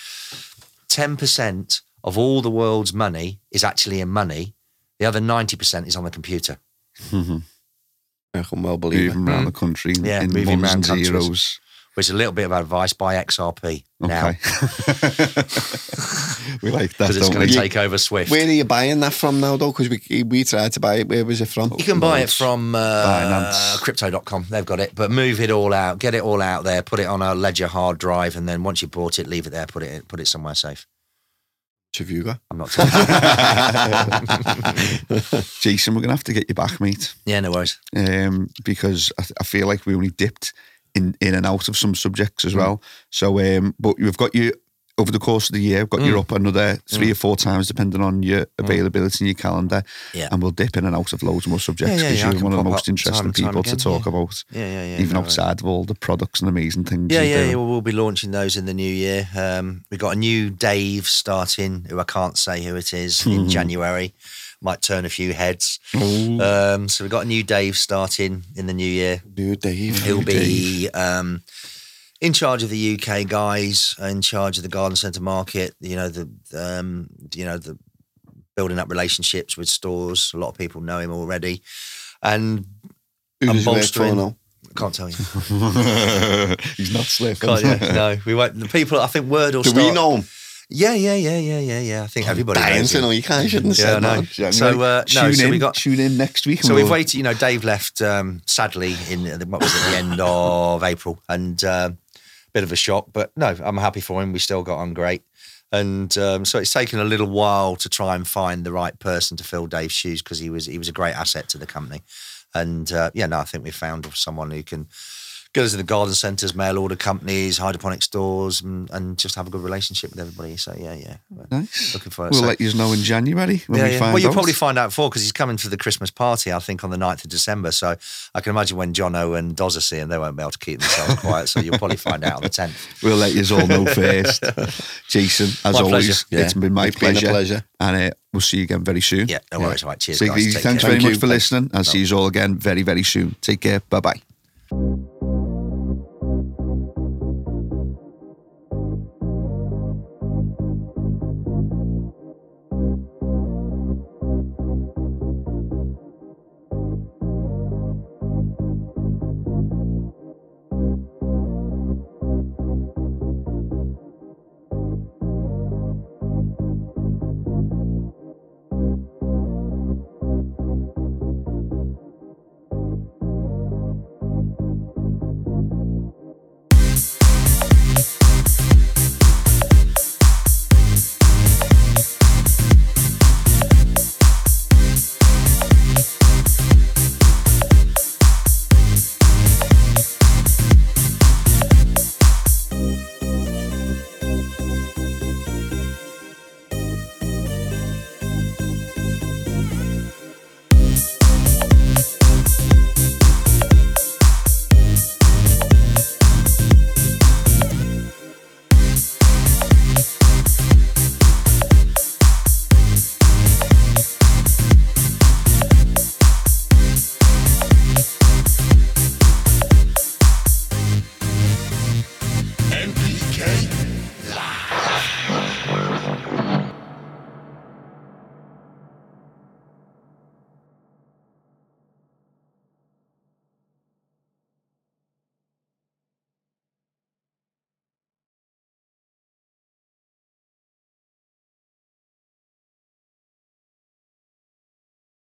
ten percent of all the world's money is actually in money. The other ninety percent is on the computer. I can well believe it. Moving around the country Yeah, in moving ones around and countries. zeros. Which is a little bit of advice by XRP now Okay. we like that, because it's going to take over Swift. Where are you buying that from now, though? Because we we tried to buy it. Where was it from? You can buy it from uh, Binance. crypto.com. They've got it, but move it all out, get it all out there, put it on a ledger hard drive, and then once you bought it, leave it there, put it put it somewhere safe. Which have you got? I'm not telling. Jason, we're going to have to get you back, mate, yeah, no worries. um, because I, I feel like we only dipped in, in and out of some subjects Mm. as well. So, um, but we've got you over the course of the year, we've got you Mm. up another three or four times, depending on your availability and your calendar. Yeah. And we'll dip in and out of loads more subjects Yeah, yeah, because yeah, you're one of the most interesting people to talk yeah. about, Yeah, yeah, yeah. even no, outside of all the products and amazing things. Yeah, you yeah, yeah. We'll be launching those in the new year. Um, we've got a new Dave starting, who I can't say who it is, in January. Might turn a few heads. Um, so we've got a new Dave starting in the new year. New Dave. He'll be um, in charge of the UK guys, in charge of the garden centre market. You know the um, you know the building up relationships with stores. A lot of people know him already, and Who I'm does he work for bolstering- can't tell you. He's not slick. Can't, yeah, no, we won't. The people, I think, word will Do start. we know him? Yeah, yeah, yeah, yeah, yeah, yeah. I think everybody to him. You can't. You shouldn't Yeah, have I said know. that. So, uh, no, tune so in, we got- tune in next week. So we've waited. You know, Dave left um, sadly in the- what was it, the end of April, and uh, bit of a shock. But no, I'm happy for him. We still got on great, and um, so it's taken a little while to try and find the right person to fill Dave's shoes because he was he was a great asset to the company, and uh, yeah, no, I think we found someone who can. Go to the garden centres, mail order companies, hydroponic stores, and, and just have a good relationship with everybody. So yeah, yeah, Nice. looking for it. We'll So- let you know in January when yeah, we yeah. find Well, you'll out. probably find out before because he's coming for the Christmas party, I think, on the 9th of December. So I can imagine when Jono and Doz are seeing, they won't be able to keep themselves quiet. So you'll probably find out on the 10th. We'll let you all know first. Jason, as My always, pleasure. it's been my It's been a pleasure. And uh, we'll see you again very soon. Yeah, no worries. All right, cheers, Take guys. Thanks care. very Thank much you. for listening. I'll see you all again very, very soon. Take care. Bye bye.